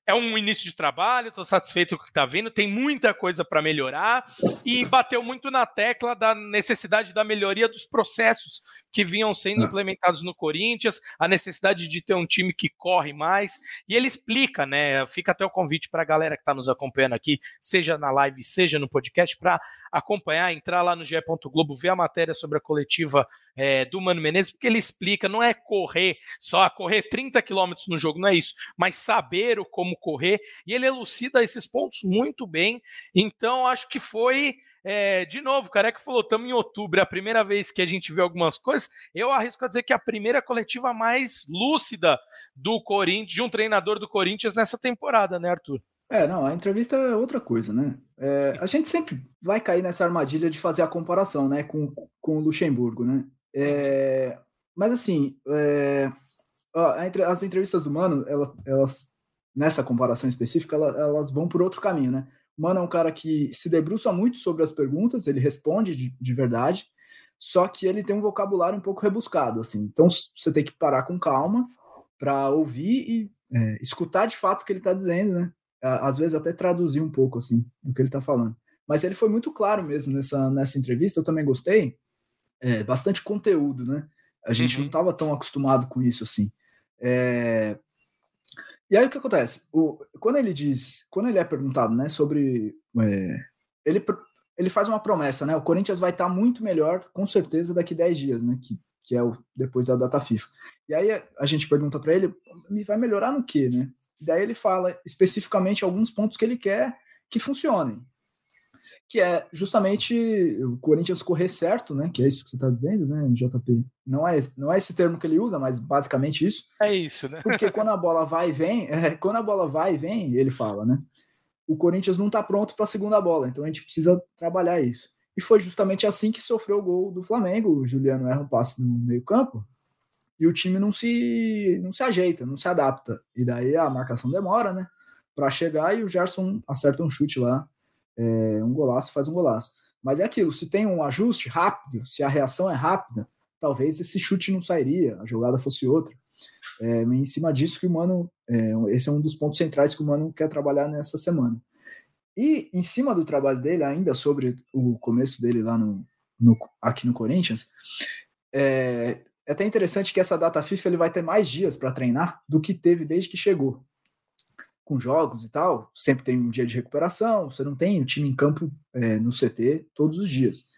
é um início de trabalho, estou satisfeito com o que está vendo, tem muita coisa para melhorar e bateu muito na tecla da necessidade da melhoria dos processos que vinham sendo é. implementados no Corinthians, a necessidade de ter um time que corre mais. E ele explica, né? Fica até o convite para a galera que está nos acompanhando aqui, seja na live, seja no podcast, para acompanhar, entrar lá no GE. Globo, ver a matéria sobre a coletiva é, do Mano Menezes, porque ele explica, não é correr, só correr 30 quilômetros no jogo, não é isso, mas saber o como correr, e ele elucida esses pontos muito bem, então acho que foi, é, de novo, o Careca falou, estamos em outubro, é a primeira vez que a gente vê algumas coisas, eu arrisco a dizer que é a primeira coletiva mais lúcida do Corinthians, de um treinador do Corinthians nessa temporada, né, Arthur? É, não, a entrevista é outra coisa, né? É, a gente sempre vai cair nessa armadilha de fazer a comparação, né, com, com o Luxemburgo, né? É, mas assim, é, as entrevistas do Mano, elas, nessa comparação específica, elas, vão por outro caminho, né? O Mano é um cara que se debruça muito sobre as perguntas, ele responde de, de verdade, só que ele tem um vocabulário um pouco rebuscado, assim. Então você tem que parar com calma para ouvir e é, escutar de fato o que ele está dizendo, né? Às vezes até traduzir um pouco assim que ele está falando. Mas ele foi muito claro mesmo nessa, nessa entrevista, eu também gostei, é, bastante conteúdo, né? A gente uhum. não estava tão acostumado com isso assim. É... E aí o que acontece? O, quando ele diz, quando ele é perguntado, né, sobre, é, ele ele faz uma promessa, né? O Corinthians vai estar tá muito melhor, com certeza, daqui 10 dias, né? Que, que é o depois da data FIFA. E aí a gente pergunta para ele, vai melhorar no quê, né? E daí ele fala especificamente alguns pontos que ele quer que funcionem que é justamente o Corinthians correr certo, né? Que é isso que você está dizendo, né, JP? Não é, não é esse termo que ele usa, mas basicamente isso. É isso, né? Porque quando a bola vai e vem, é, quando a bola vai e vem, ele fala, né? O Corinthians não está pronto para a segunda bola, então a gente precisa trabalhar isso. E foi justamente assim que sofreu o gol do Flamengo. O Juliano erra um passe no meio-campo e o time não se não se ajeita, não se adapta. E daí a marcação demora, né? Para chegar e o Gerson acerta um chute lá é, um golaço faz um golaço. Mas é aquilo, se tem um ajuste rápido, se a reação é rápida, talvez esse chute não sairia, a jogada fosse outra. É, em cima disso que o Mano, é, esse é um dos pontos centrais que o Mano quer trabalhar nessa semana. E em cima do trabalho dele, ainda sobre o começo dele lá no, no aqui no Corinthians, é, é até interessante que essa data FIFA ele vai ter mais dias para treinar do que teve desde que chegou com jogos e tal, sempre tem um dia de recuperação, você não tem o time em campo é, no CT todos os dias.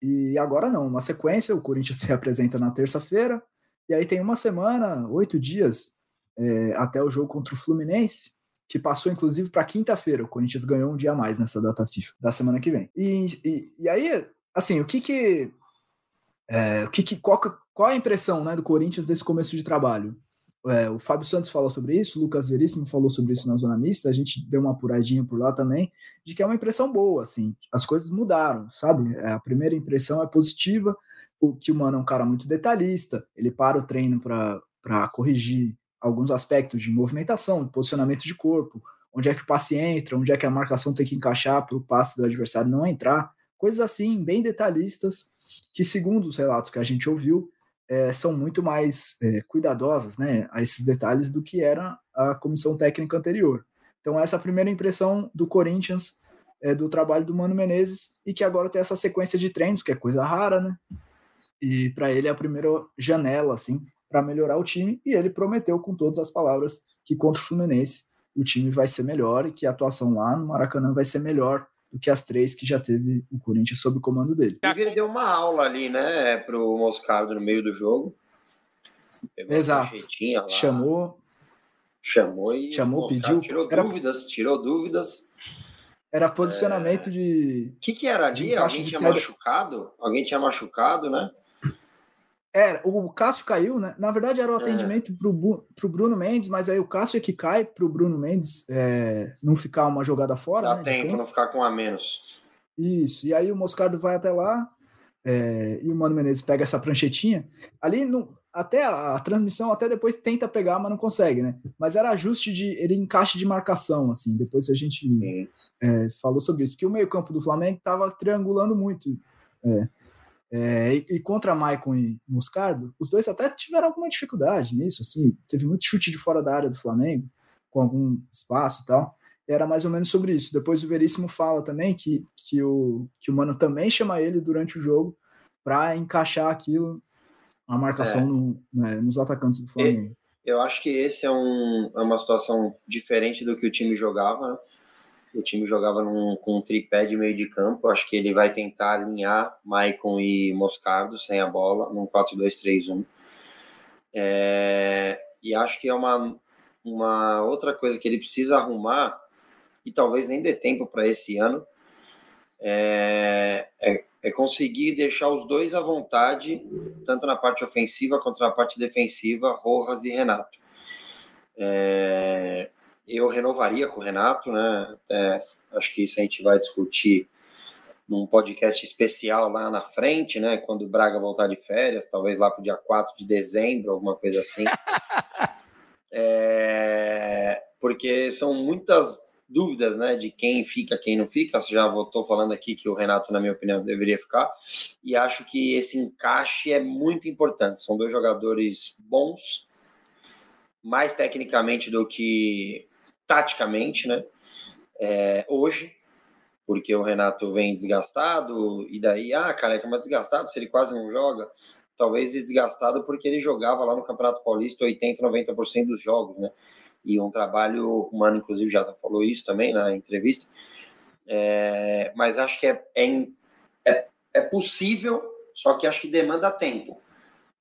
E agora não, uma sequência, o Corinthians se apresenta na terça-feira, e aí tem uma semana, oito dias, é, até o jogo contra o Fluminense, que passou inclusive para quinta-feira. O Corinthians ganhou um dia a mais nessa data FIFA da semana que vem. E, e, e aí, assim, o que que. É, o que, que qual, qual a impressão né, do Corinthians desse começo de trabalho? É, o Fábio Santos falou sobre isso, o Lucas Veríssimo falou sobre isso na Zona Mista, a gente deu uma apuradinha por lá também, de que é uma impressão boa, assim, as coisas mudaram, sabe? É, a primeira impressão é positiva, o que o Mano é um cara muito detalhista, ele para o treino para corrigir alguns aspectos de movimentação, de posicionamento de corpo, onde é que o passe entra, onde é que a marcação tem que encaixar para o passe do adversário não entrar, coisas assim, bem detalhistas, que segundo os relatos que a gente ouviu, é, são muito mais é, cuidadosas né, a esses detalhes do que era a comissão técnica anterior. Então, essa é a primeira impressão do Corinthians, é, do trabalho do Mano Menezes, e que agora tem essa sequência de treinos, que é coisa rara, né? E para ele é a primeira janela, assim, para melhorar o time, e ele prometeu com todas as palavras que contra o Fluminense o time vai ser melhor e que a atuação lá no Maracanã vai ser melhor do que as três que já teve o Corinthians sob o comando dele. Ele deu uma aula ali, né, pro Moscardo no meio do jogo. Pegou Exato. Chamou. Chamou e chamou, pediu. Tirou era... dúvidas, tirou dúvidas. Era posicionamento é... de. O que, que era ali? Alguém tinha machucado? Alguém tinha machucado, né? É, o Cássio caiu, né? Na verdade era o é. atendimento é. pro, pro Bruno Mendes, mas aí o Cássio é que cai pro Bruno Mendes é, não ficar uma jogada fora. Dá né, tempo, não ficar com a menos. Isso, e aí o Moscardo vai até lá, é, e o Mano Menezes pega essa pranchetinha, ali no, até a, a, transmissão até depois tenta pegar, mas não consegue, né? Mas era ajuste de ele encaixe de marcação, assim. Depois a gente é, falou sobre isso, que o meio campo do Flamengo estava triangulando muito. É, é, e, e, contra Maicon e Moscardo, os dois até tiveram alguma dificuldade nisso, assim. Teve muito chute de fora da área do Flamengo, com algum espaço e tal era mais ou menos sobre isso. Depois o Veríssimo fala também que, que, o, que o Mano também chama ele durante o jogo para encaixar aquilo, a marcação é. no, né, nos atacantes do Flamengo. Eu acho que esse é, um, é uma situação diferente do que o time jogava. O time jogava num, com um tripé de meio de campo. Acho que ele vai tentar alinhar Maicon e Moscardo sem a bola, num 4-2-3-1. É, e acho que é uma, uma outra coisa que ele precisa arrumar e talvez nem dê tempo para esse ano, é, é, é, conseguir deixar os dois à vontade, tanto na parte ofensiva quanto na parte defensiva, Rojas e Renato. É, eu renovaria com o Renato, né? É, acho que isso a gente vai discutir num podcast especial lá na frente, né? Quando o Braga voltar de férias, talvez lá para o dia 4 de dezembro, alguma coisa assim. é, porque são muitas dúvidas, né, de quem fica, quem não fica. Já estou falando aqui que o Renato, na minha opinião, deveria ficar. E acho que esse encaixe é muito importante. São dois jogadores bons, mais tecnicamente do que taticamente, né? É, hoje, porque o Renato vem desgastado, e daí, ah, careca, mas desgastado, se ele quase não joga, talvez desgastado porque ele jogava lá no Campeonato Paulista 80, 90% dos jogos, né? e um trabalho humano, inclusive já falou isso também na entrevista, é, mas acho que é, é, é, é, possível, só que acho que demanda tempo.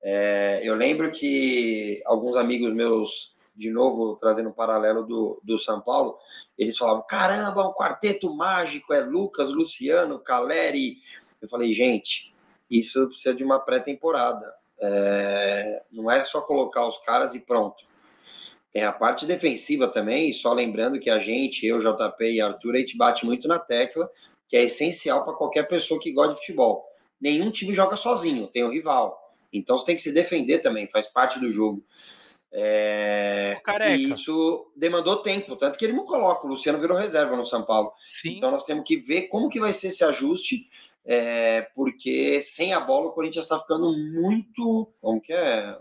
É, eu lembro que alguns amigos meus, de novo trazendo um paralelo do, do São Paulo, eles falavam: caramba, um quarteto mágico, é Lucas, Luciano, Caleri. Eu falei, gente, isso precisa de uma pré-temporada. É, não é só colocar os caras e pronto. Tem a parte defensiva também, só lembrando que a gente, eu, JP e Arthur, a gente bate muito na tecla, que é essencial para qualquer pessoa que gosta de futebol. Nenhum time joga sozinho, tem o rival. Então você tem que se defender também, faz parte do jogo. É... E isso demandou tempo, tanto que ele não coloca. O Luciano virou reserva no São Paulo. Sim. Então nós temos que ver como que vai ser esse ajuste, é... porque sem a bola o Corinthians está ficando muito. Como que é?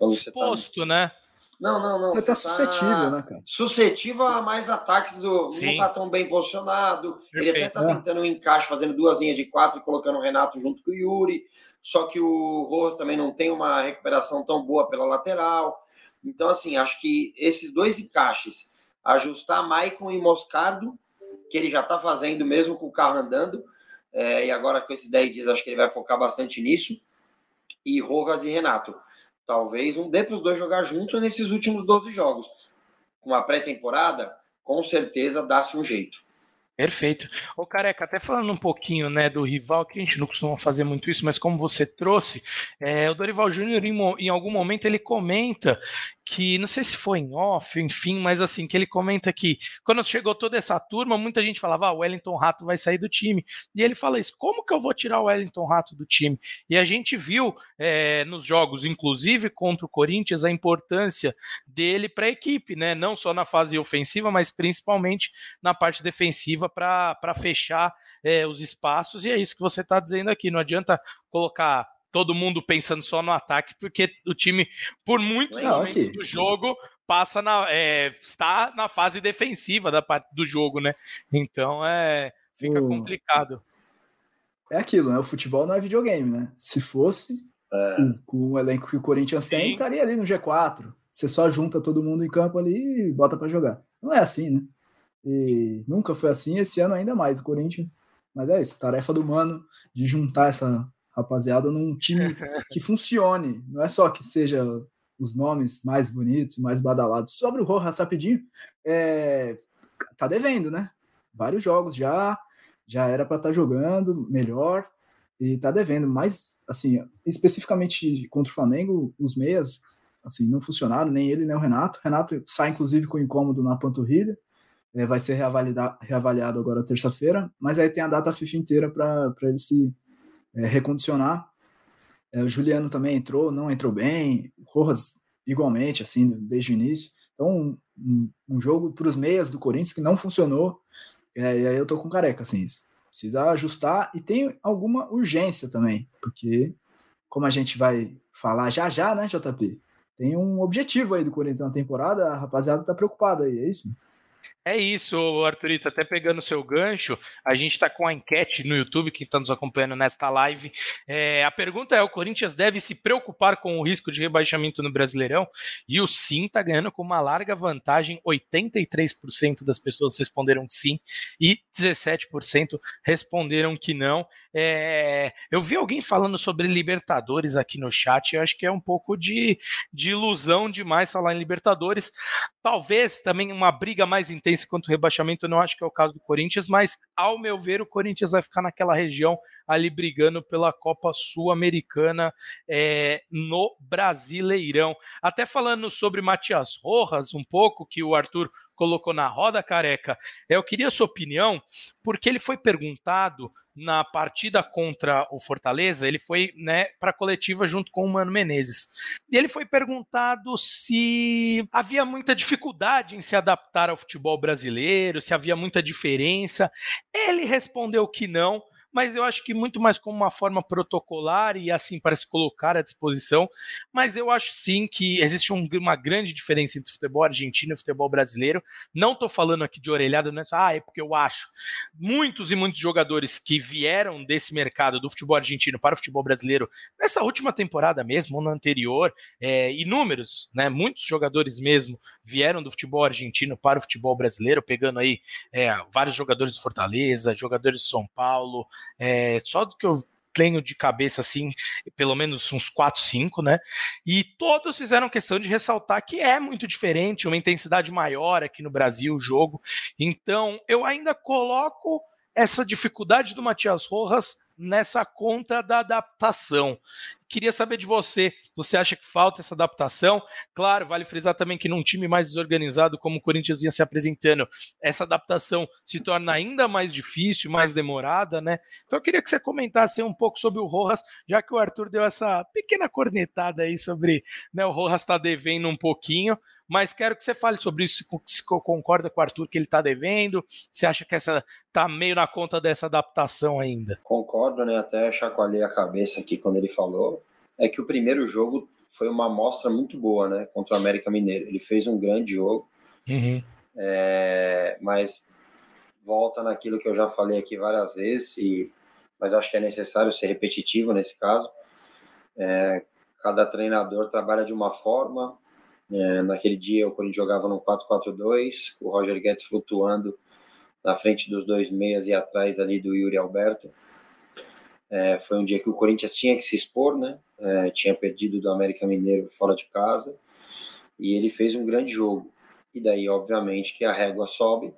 Exposto, tá... né? Não, não, não. Você, tá você tá suscetível, né, cara? Suscetível a mais ataques, do, não tá tão bem posicionado. Perfeito. Ele até tá tentando um encaixe, fazendo duas linhas de quatro e colocando o Renato junto com o Yuri. Só que o Rojas também não tem uma recuperação tão boa pela lateral. Então, assim, acho que esses dois encaixes, ajustar Maicon e Moscardo, que ele já tá fazendo mesmo com o carro andando, é, e agora com esses 10 dias acho que ele vai focar bastante nisso, e Rojas e Renato talvez não dê para os dois jogar juntos nesses últimos 12 jogos. Com a pré-temporada, com certeza dá-se um jeito. Perfeito. Ô Careca, até falando um pouquinho né, do rival, que a gente não costuma fazer muito isso, mas como você trouxe, é, o Dorival Júnior, em, em, algum momento, ele comenta que, não sei se foi em off, enfim, mas assim, que ele comenta que quando chegou toda essa turma, muita gente falava, ah, o Wellington Rato vai sair do time. E ele fala isso, como que eu vou tirar o Wellington Rato do time? E a gente viu é, nos jogos, inclusive contra o Corinthians, a importância dele para a equipe, né? Não só na fase ofensiva, mas principalmente na parte defensiva para fechar é, os espaços, e é isso que você está dizendo aqui. Não adianta colocar todo mundo pensando só no ataque, porque o time, por muitos Não, momentos aqui. do jogo, passa na, é, está na fase defensiva da parte do jogo, né? Então é fica complicado. É aquilo, né? O futebol não é videogame, né? Se fosse é. com o elenco que o Corinthians Sim. tem, estaria ali no G4. Você só junta todo mundo em campo ali e bota para jogar. Não é assim, né? E nunca foi assim, esse ano ainda mais o Corinthians. Mas é isso, tarefa do Mano de juntar essa rapaziada num time que funcione. Não é só que seja os nomes mais bonitos, mais badalados. Sobre o Rojas, rapidinho, é, tá devendo, né? Vários jogos já, já era para estar tá jogando melhor e tá devendo. Mas, assim, especificamente contra o Flamengo, os meias, assim, não funcionaram, nem ele nem o Renato. Renato sai, inclusive, com incômodo na panturrilha. É, vai ser reavaliado agora terça-feira, mas aí tem a data FIFA inteira para ele se é, recondicionar. É, o Juliano também entrou, não entrou bem, o Rojas igualmente, assim, desde o início. Então, um, um jogo para os meias do Corinthians que não funcionou, é, e aí eu tô com careca, assim, precisa ajustar e tem alguma urgência também, porque, como a gente vai falar já já, né, JP? Tem um objetivo aí do Corinthians na temporada, a rapaziada tá preocupada aí, é isso? É isso, Arthurito, até pegando o seu gancho, a gente está com a enquete no YouTube, quem está nos acompanhando nesta live. É, a pergunta é: o Corinthians deve se preocupar com o risco de rebaixamento no Brasileirão? E o sim está ganhando com uma larga vantagem: 83% das pessoas responderam que sim e 17% responderam que não. É, eu vi alguém falando sobre Libertadores aqui no chat, eu acho que é um pouco de, de ilusão demais falar em Libertadores. Talvez também uma briga mais intensa quanto o rebaixamento, eu não acho que é o caso do Corinthians, mas ao meu ver, o Corinthians vai ficar naquela região ali brigando pela Copa Sul-Americana é, no Brasileirão. Até falando sobre Matias Rojas, um pouco, que o Arthur colocou na roda careca, eu queria a sua opinião, porque ele foi perguntado na partida contra o Fortaleza, ele foi né, para a coletiva junto com o Mano Menezes. E ele foi perguntado se havia muita dificuldade em se adaptar ao futebol brasileiro, se havia muita diferença. Ele respondeu que não, mas eu acho que muito mais como uma forma protocolar e assim para se colocar à disposição. Mas eu acho sim que existe um, uma grande diferença entre o futebol argentino e o futebol brasileiro. Não estou falando aqui de orelhada, não é só, ah, é porque eu acho. Muitos e muitos jogadores que vieram desse mercado do futebol argentino para o futebol brasileiro nessa última temporada mesmo, ou na anterior, é, inúmeros, né? Muitos jogadores mesmo vieram do futebol argentino para o futebol brasileiro, pegando aí é, vários jogadores do Fortaleza, jogadores de São Paulo, é, só do que eu tenho de cabeça assim, pelo menos uns 4, 5, né? E todos fizeram questão de ressaltar que é muito diferente, uma intensidade maior aqui no Brasil o jogo. Então, eu ainda coloco essa dificuldade do Matias Rojas nessa conta da adaptação. Queria saber de você, você acha que falta essa adaptação? Claro, vale frisar também que num time mais desorganizado como o Corinthians vinha se apresentando, essa adaptação se torna ainda mais difícil, mais demorada, né? Então eu queria que você comentasse um pouco sobre o Rojas, já que o Arthur deu essa pequena cornetada aí sobre né, o Rojas está devendo um pouquinho, mas quero que você fale sobre isso, se concorda com o Arthur que ele está devendo, se acha que essa está meio na conta dessa adaptação ainda. Concordo, né? Até chacoalhei a cabeça aqui quando ele falou é que o primeiro jogo foi uma amostra muito boa, né, contra o América Mineiro. Ele fez um grande jogo, uhum. é, mas volta naquilo que eu já falei aqui várias vezes, e, mas acho que é necessário ser repetitivo nesse caso. É, cada treinador trabalha de uma forma. É, naquele dia o Corinthians jogava no 4-4-2, o Roger Guedes flutuando na frente dos dois meias e atrás ali do Yuri Alberto. É, foi um dia que o Corinthians tinha que se expor, né? É, tinha perdido do América Mineiro fora de casa e ele fez um grande jogo. E daí, obviamente, que a régua sobe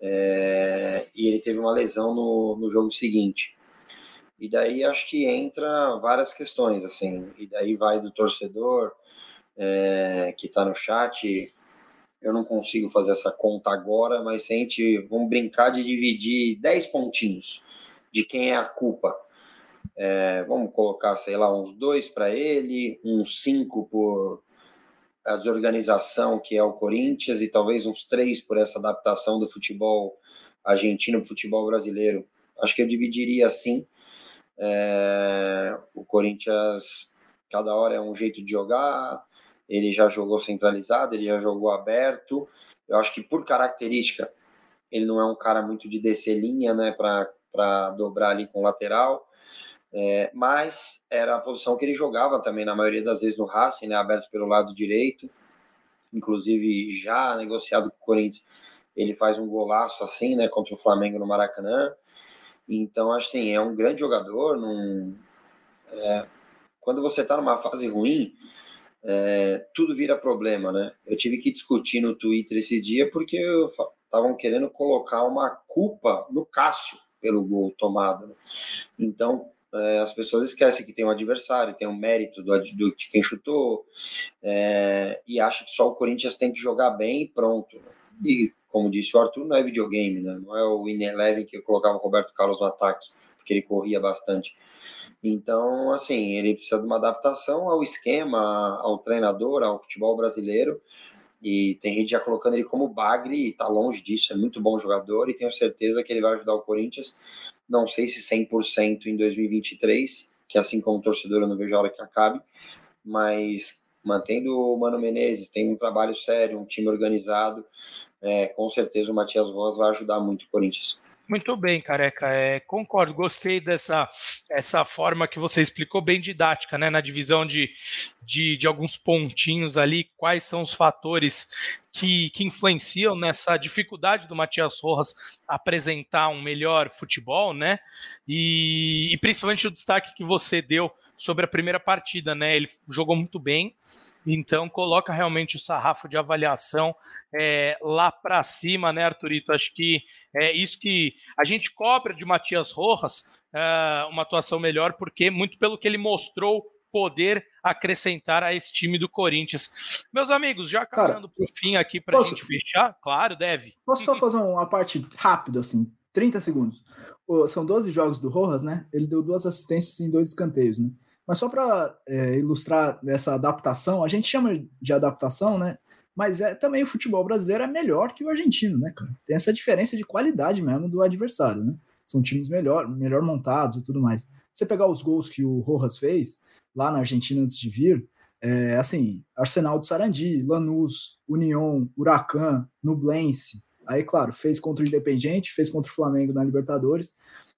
é, e ele teve uma lesão no, no jogo seguinte. E daí acho que entra várias questões, assim. E daí vai do torcedor é, que está no chat. Eu não consigo fazer essa conta agora, mas se a gente vamos brincar de dividir 10 pontinhos de quem é a culpa. É, vamos colocar, sei lá, uns dois para ele, uns cinco por a desorganização que é o Corinthians e talvez uns três por essa adaptação do futebol argentino para o futebol brasileiro. Acho que eu dividiria assim. É, o Corinthians, cada hora é um jeito de jogar, ele já jogou centralizado, ele já jogou aberto. Eu acho que por característica, ele não é um cara muito de descer linha, né, para para dobrar ali com o lateral. É, mas era a posição que ele jogava também na maioria das vezes no Racing, né, aberto pelo lado direito, inclusive já negociado com o Corinthians, ele faz um golaço assim, né, contra o Flamengo no Maracanã. Então, assim, é um grande jogador. Num, é, quando você está numa fase ruim, é, tudo vira problema, né? Eu tive que discutir no Twitter esse dia porque estavam querendo colocar uma culpa no Cássio pelo gol tomado. Né? Então, é, as pessoas esquecem que tem um adversário, tem um mérito do, do de quem chutou, é, e acham que só o Corinthians tem que jogar bem e pronto. Né? E, como disse o Arthur, não é videogame, né? não é o In Eleven que colocava o Roberto Carlos no ataque porque ele corria bastante. Então, assim, ele precisa de uma adaptação ao esquema, ao treinador, ao futebol brasileiro. E tem gente já colocando ele como bagre e tá longe disso, é muito bom jogador e tenho certeza que ele vai ajudar o Corinthians. Não sei se 100% em 2023, que assim como torcedor eu não vejo a hora que acabe, mas mantendo o Mano Menezes, tem um trabalho sério, um time organizado, é, com certeza o Matias Rojas vai ajudar muito o Corinthians. Muito bem, careca. É, concordo, gostei dessa essa forma que você explicou, bem didática, né? Na divisão de, de, de alguns pontinhos ali, quais são os fatores que, que influenciam nessa dificuldade do Matias Rojas apresentar um melhor futebol, né? E, e principalmente o destaque que você deu sobre a primeira partida, né? Ele jogou muito bem, então coloca realmente o sarrafo de avaliação é, lá para cima, né, Arthurito? Acho que é isso que a gente cobra de Matias Rojas, é, uma atuação melhor, porque muito pelo que ele mostrou poder acrescentar a esse time do Corinthians. Meus amigos, já caminhando para o fim aqui para a gente fechar, claro, deve. Posso só fazer uma parte rápida, assim, 30 segundos. São 12 jogos do Rojas, né? Ele deu duas assistências em dois escanteios, né? Mas só para é, ilustrar essa adaptação, a gente chama de adaptação, né? Mas é também o futebol brasileiro é melhor que o argentino, né, cara? Tem essa diferença de qualidade mesmo do adversário, né? São times melhor, melhor montados e tudo mais. Você pegar os gols que o Rojas fez lá na Argentina antes de vir, é assim, Arsenal do Sarandi, Lanús, União, Huracan, Nublense. Aí, claro, fez contra o Independiente, fez contra o Flamengo na Libertadores.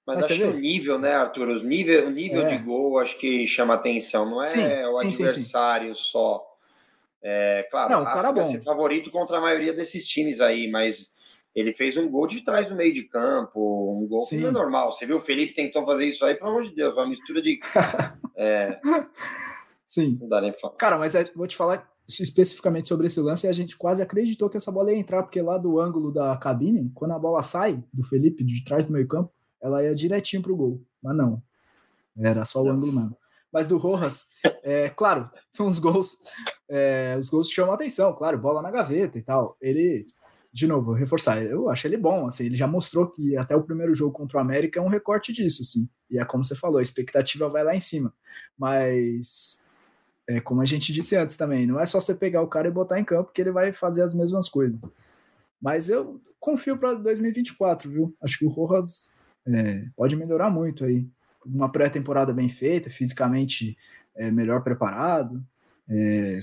Mas, Mas acho que o nível, né, Arthur? O nível, o nível é. de gol acho que chama atenção. Não é sim, o sim, adversário sim, só. É, claro, não, cara vai ser favorito contra a maioria desses times aí, mas ele fez um gol de trás do meio de campo, um gol que não é normal. Você viu, o Felipe tentou fazer isso aí, pelo amor de Deus, uma mistura de. é... Sim. Não dá nem pra falar. Cara, mas é, vou te falar especificamente sobre esse lance, a gente quase acreditou que essa bola ia entrar, porque lá do ângulo da cabine, quando a bola sai do Felipe de trás do meio campo, ela ia direitinho pro gol. Mas não. Era só o ângulo mesmo. Mas do Rojas, é, claro, são os gols. É, os gols chamam atenção, claro, bola na gaveta e tal. Ele, de novo, reforçar, eu acho ele bom. Assim, ele já mostrou que até o primeiro jogo contra o América é um recorte disso, assim. E é como você falou, a expectativa vai lá em cima. Mas é como a gente disse antes também, não é só você pegar o cara e botar em campo que ele vai fazer as mesmas coisas. Mas eu confio para 2024, viu? Acho que o Rojas é, pode melhorar muito aí. Uma pré-temporada bem feita, fisicamente é, melhor preparado. É,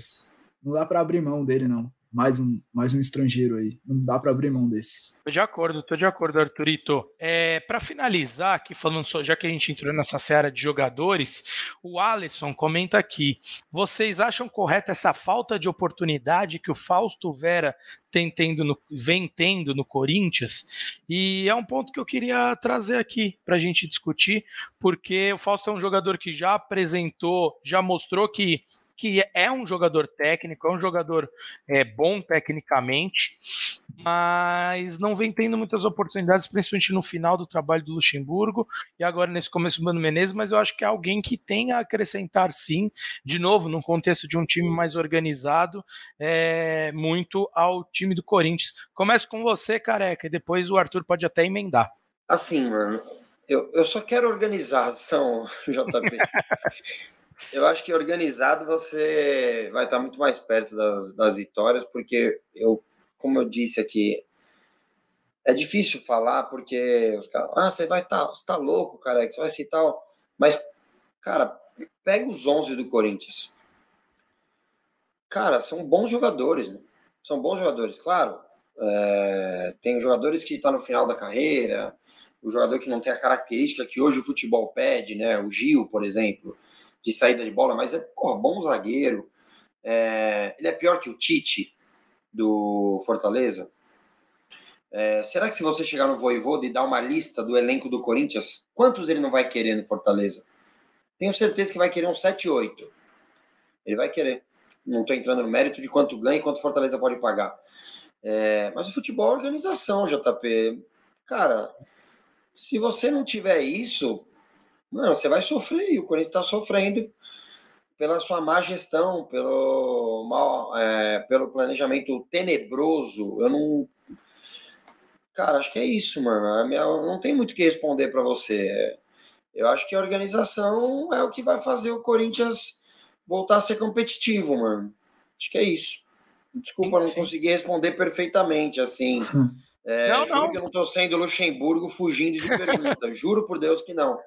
não dá para abrir mão dele, não mais um, mais um estrangeiro aí. Não dá para abrir mão desse. Tô de acordo, tô de acordo, Arthurito. É, para finalizar, aqui falando só, já que a gente entrou nessa série de jogadores, o Alisson comenta aqui: vocês acham correta essa falta de oportunidade que o Fausto Vera tem tendo no, vem tendo no Corinthians? E é um ponto que eu queria trazer aqui para a gente discutir, porque o Fausto é um jogador que já apresentou, já mostrou que que é um jogador técnico, é um jogador é, bom tecnicamente, mas não vem tendo muitas oportunidades, principalmente no final do trabalho do Luxemburgo e agora nesse começo do Mano Menezes, mas eu acho que é alguém que tem a acrescentar sim, de novo, num contexto de um time mais organizado, é, muito ao time do Corinthians. Começo com você, careca, e depois o Arthur pode até emendar. Assim, mano, eu, eu só quero organização, JP. Eu acho que organizado você vai estar muito mais perto das, das vitórias, porque eu, como eu disse aqui, é difícil falar porque os caras, ah, você vai estar, tá, você tá louco, cara, você vai citar, mas cara, pega os 11 do Corinthians. Cara, são bons jogadores, mano. são bons jogadores, claro. É, tem jogadores que estão tá no final da carreira, o jogador que não tem a característica que hoje o futebol pede, né? O Gil, por exemplo de saída de bola, mas é porra, bom zagueiro. É, ele é pior que o Tite do Fortaleza. É, será que se você chegar no Voivoda e dar uma lista do elenco do Corinthians, quantos ele não vai querer no Fortaleza? Tenho certeza que vai querer uns 7, 8. Ele vai querer. Não estou entrando no mérito de quanto ganha e quanto Fortaleza pode pagar. É, mas o futebol é organização, JP. Cara, se você não tiver isso, Mano, você vai sofrer, e o Corinthians está sofrendo pela sua má gestão, pelo, mal, é, pelo planejamento tenebroso. Eu não. Cara, acho que é isso, mano. Minha, não tem muito o que responder para você. Eu acho que a organização é o que vai fazer o Corinthians voltar a ser competitivo, mano. Acho que é isso. Desculpa, não consegui responder perfeitamente, assim. É, não, juro não. que eu não estou sendo Luxemburgo fugindo de pergunta. juro por Deus que não.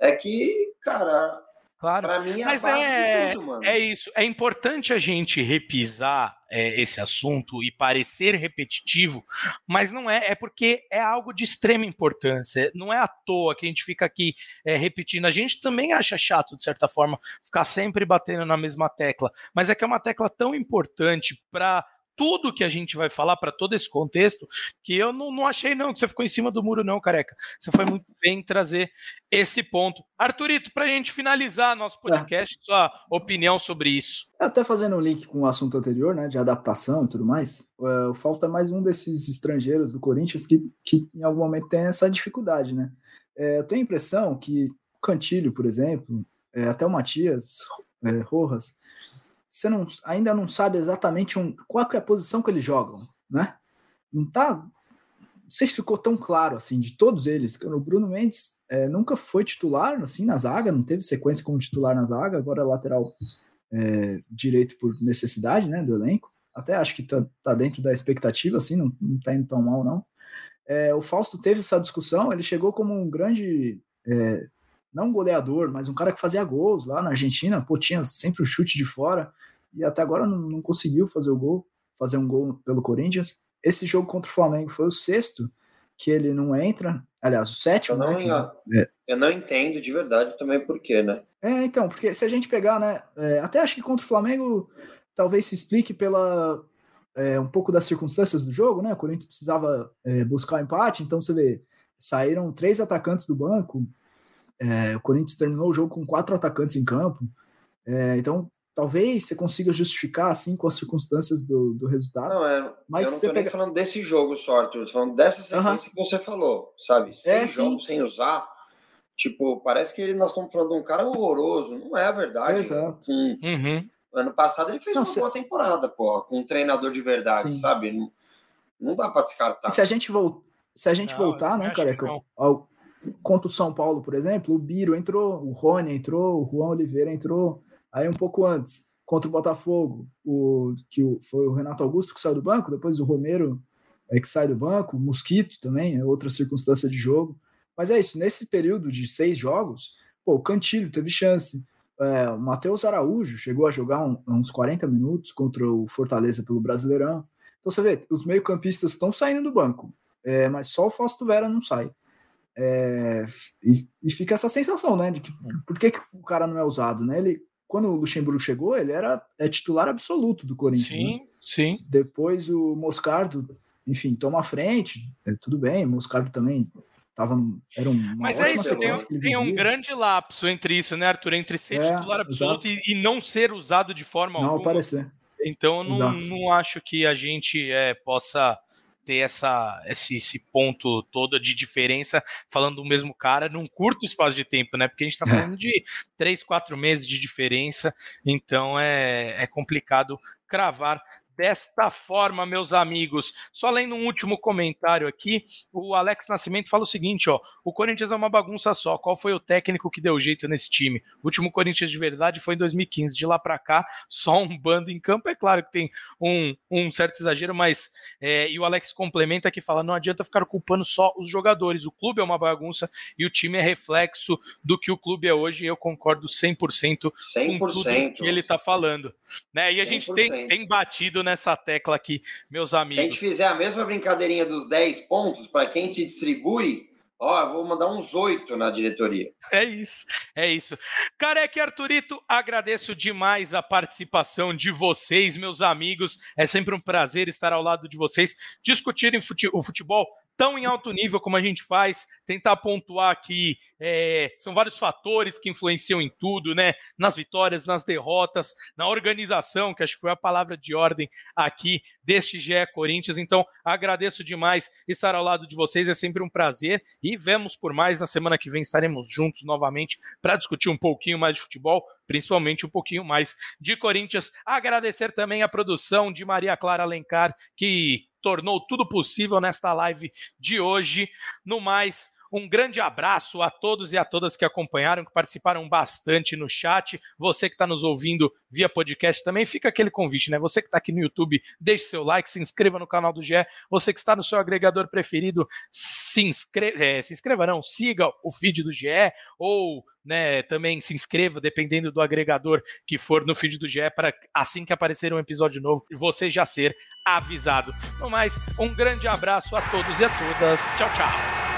É que, cara, Claro. Pra mim é Mas é, tudo, é isso. É importante a gente repisar é, esse assunto e parecer repetitivo, mas não é, é porque é algo de extrema importância. Não é à toa que a gente fica aqui é, repetindo. A gente também acha chato, de certa forma, ficar sempre batendo na mesma tecla, mas é que é uma tecla tão importante para tudo que a gente vai falar para todo esse contexto, que eu não, não achei não que você ficou em cima do muro não, careca. Você foi muito bem trazer esse ponto. Arthurito, para a gente finalizar nosso podcast, é. sua opinião sobre isso. Até fazendo um link com o assunto anterior, né, de adaptação e tudo mais, é, Falta é mais um desses estrangeiros do Corinthians que, que em algum momento tem essa dificuldade, né? É, eu tenho a impressão que Cantilho, por exemplo, é, até o Matias é, Rojas, você não, ainda não sabe exatamente um, qual é a posição que eles jogam, né? Não tá. Não sei se ficou tão claro assim de todos eles. Que o Bruno Mendes é, nunca foi titular assim na zaga, não teve sequência como titular na zaga, agora é lateral é, direito por necessidade, né, do elenco. Até acho que tá, tá dentro da expectativa, assim, não, não tá indo tão mal, não. É, o Fausto teve essa discussão, ele chegou como um grande é, não um goleador, mas um cara que fazia gols lá na Argentina, pô, tinha sempre o chute de fora, e até agora não, não conseguiu fazer o gol, fazer um gol pelo Corinthians. Esse jogo contra o Flamengo foi o sexto que ele não entra, aliás, o sétimo. Eu não, né, que... eu não entendo de verdade também por quê, né? É, então, porque se a gente pegar, né, é, até acho que contra o Flamengo talvez se explique pela é, um pouco das circunstâncias do jogo, né? O Corinthians precisava é, buscar o um empate, então você vê, saíram três atacantes do banco, é, o Corinthians terminou o jogo com quatro atacantes em campo. É, então, talvez você consiga justificar assim com as circunstâncias do, do resultado. Não, é, mas eu não estou pega... falando desse jogo só, Arthur. Tô falando dessa sequência uhum. que você falou, sabe? Sem é, jogo, sim. sem usar. Tipo, parece que nós estamos falando de um cara horroroso. Não é a verdade. exato. Uhum. Ano passado ele fez não, uma se... boa temporada, pô, com um treinador de verdade, sim. sabe? Não, não dá para descartar. E se a gente, vo... se a gente não, voltar, né, cara, ao, contra o São Paulo, por exemplo, o Biro entrou, o Rony entrou, o Juan Oliveira entrou. Aí um pouco antes, contra o Botafogo, o que foi o Renato Augusto que saiu do banco, depois o Romero é que sai do banco, o Mosquito também, é outra circunstância de jogo. Mas é isso, nesse período de seis jogos, pô, o Cantilho teve chance. É, o Matheus Araújo chegou a jogar um, uns 40 minutos contra o Fortaleza pelo Brasileirão. Então você vê, os meio-campistas estão saindo do banco, é, mas só o Fausto Vera não sai. É, e, e, fica essa sensação, né, de que por que, que o cara não é usado, né? Ele, quando o Luxemburgo chegou, ele era é titular absoluto do Corinthians. Sim, né? sim. Depois o Moscardo, enfim, toma a frente, é, tudo bem, o Moscardo também tava, era uma Mas é isso, tem, tem um grande lapso entre isso, né, Arthur? Entre ser é, titular absoluto e, e, não ser usado de forma não alguma. Não aparecer. Então, eu não, não acho que a gente é, possa ter essa, esse, esse ponto todo de diferença falando do mesmo cara num curto espaço de tempo, né? Porque a gente está falando de três, quatro meses de diferença, então é, é complicado cravar desta forma, meus amigos. Só lendo um último comentário aqui, o Alex Nascimento fala o seguinte, ó, o Corinthians é uma bagunça só. Qual foi o técnico que deu jeito nesse time? O último Corinthians de verdade foi em 2015. De lá para cá, só um bando em campo. É claro que tem um, um certo exagero, mas é, e o Alex complementa aqui fala, não adianta ficar culpando só os jogadores. O clube é uma bagunça e o time é reflexo do que o clube é hoje. E eu concordo 100%, 100%. com tudo que ele está falando, né? E a 100%. gente tem, tem batido nessa tecla aqui, meus amigos. Se a gente fizer a mesma brincadeirinha dos 10 pontos, para quem te distribui, ó, eu vou mandar uns 8 na diretoria. É isso, é isso. Careca e Arturito, agradeço demais a participação de vocês, meus amigos. É sempre um prazer estar ao lado de vocês, discutirem o futebol tão em alto nível como a gente faz, tentar pontuar que é, são vários fatores que influenciam em tudo, né? Nas vitórias, nas derrotas, na organização, que acho que foi a palavra de ordem aqui deste GE Corinthians. Então, agradeço demais estar ao lado de vocês, é sempre um prazer. E vemos por mais. Na semana que vem estaremos juntos novamente para discutir um pouquinho mais de futebol, principalmente um pouquinho mais de Corinthians. Agradecer também a produção de Maria Clara Alencar, que tornou tudo possível nesta live de hoje. No mais, Um grande abraço a todos e a todas que acompanharam, que participaram bastante no chat. Você que está nos ouvindo via podcast também, fica aquele convite, né? Você que está aqui no YouTube, deixe seu like, se inscreva no canal do GE. Você que está no seu agregador preferido, se inscreva, é, se inscreva não, siga o feed do GE ou né, também se inscreva, dependendo do agregador que for no feed do GE, para assim que aparecer um episódio novo, você já ser avisado. No mais, um grande abraço a todos e a todas. Tchau, tchau.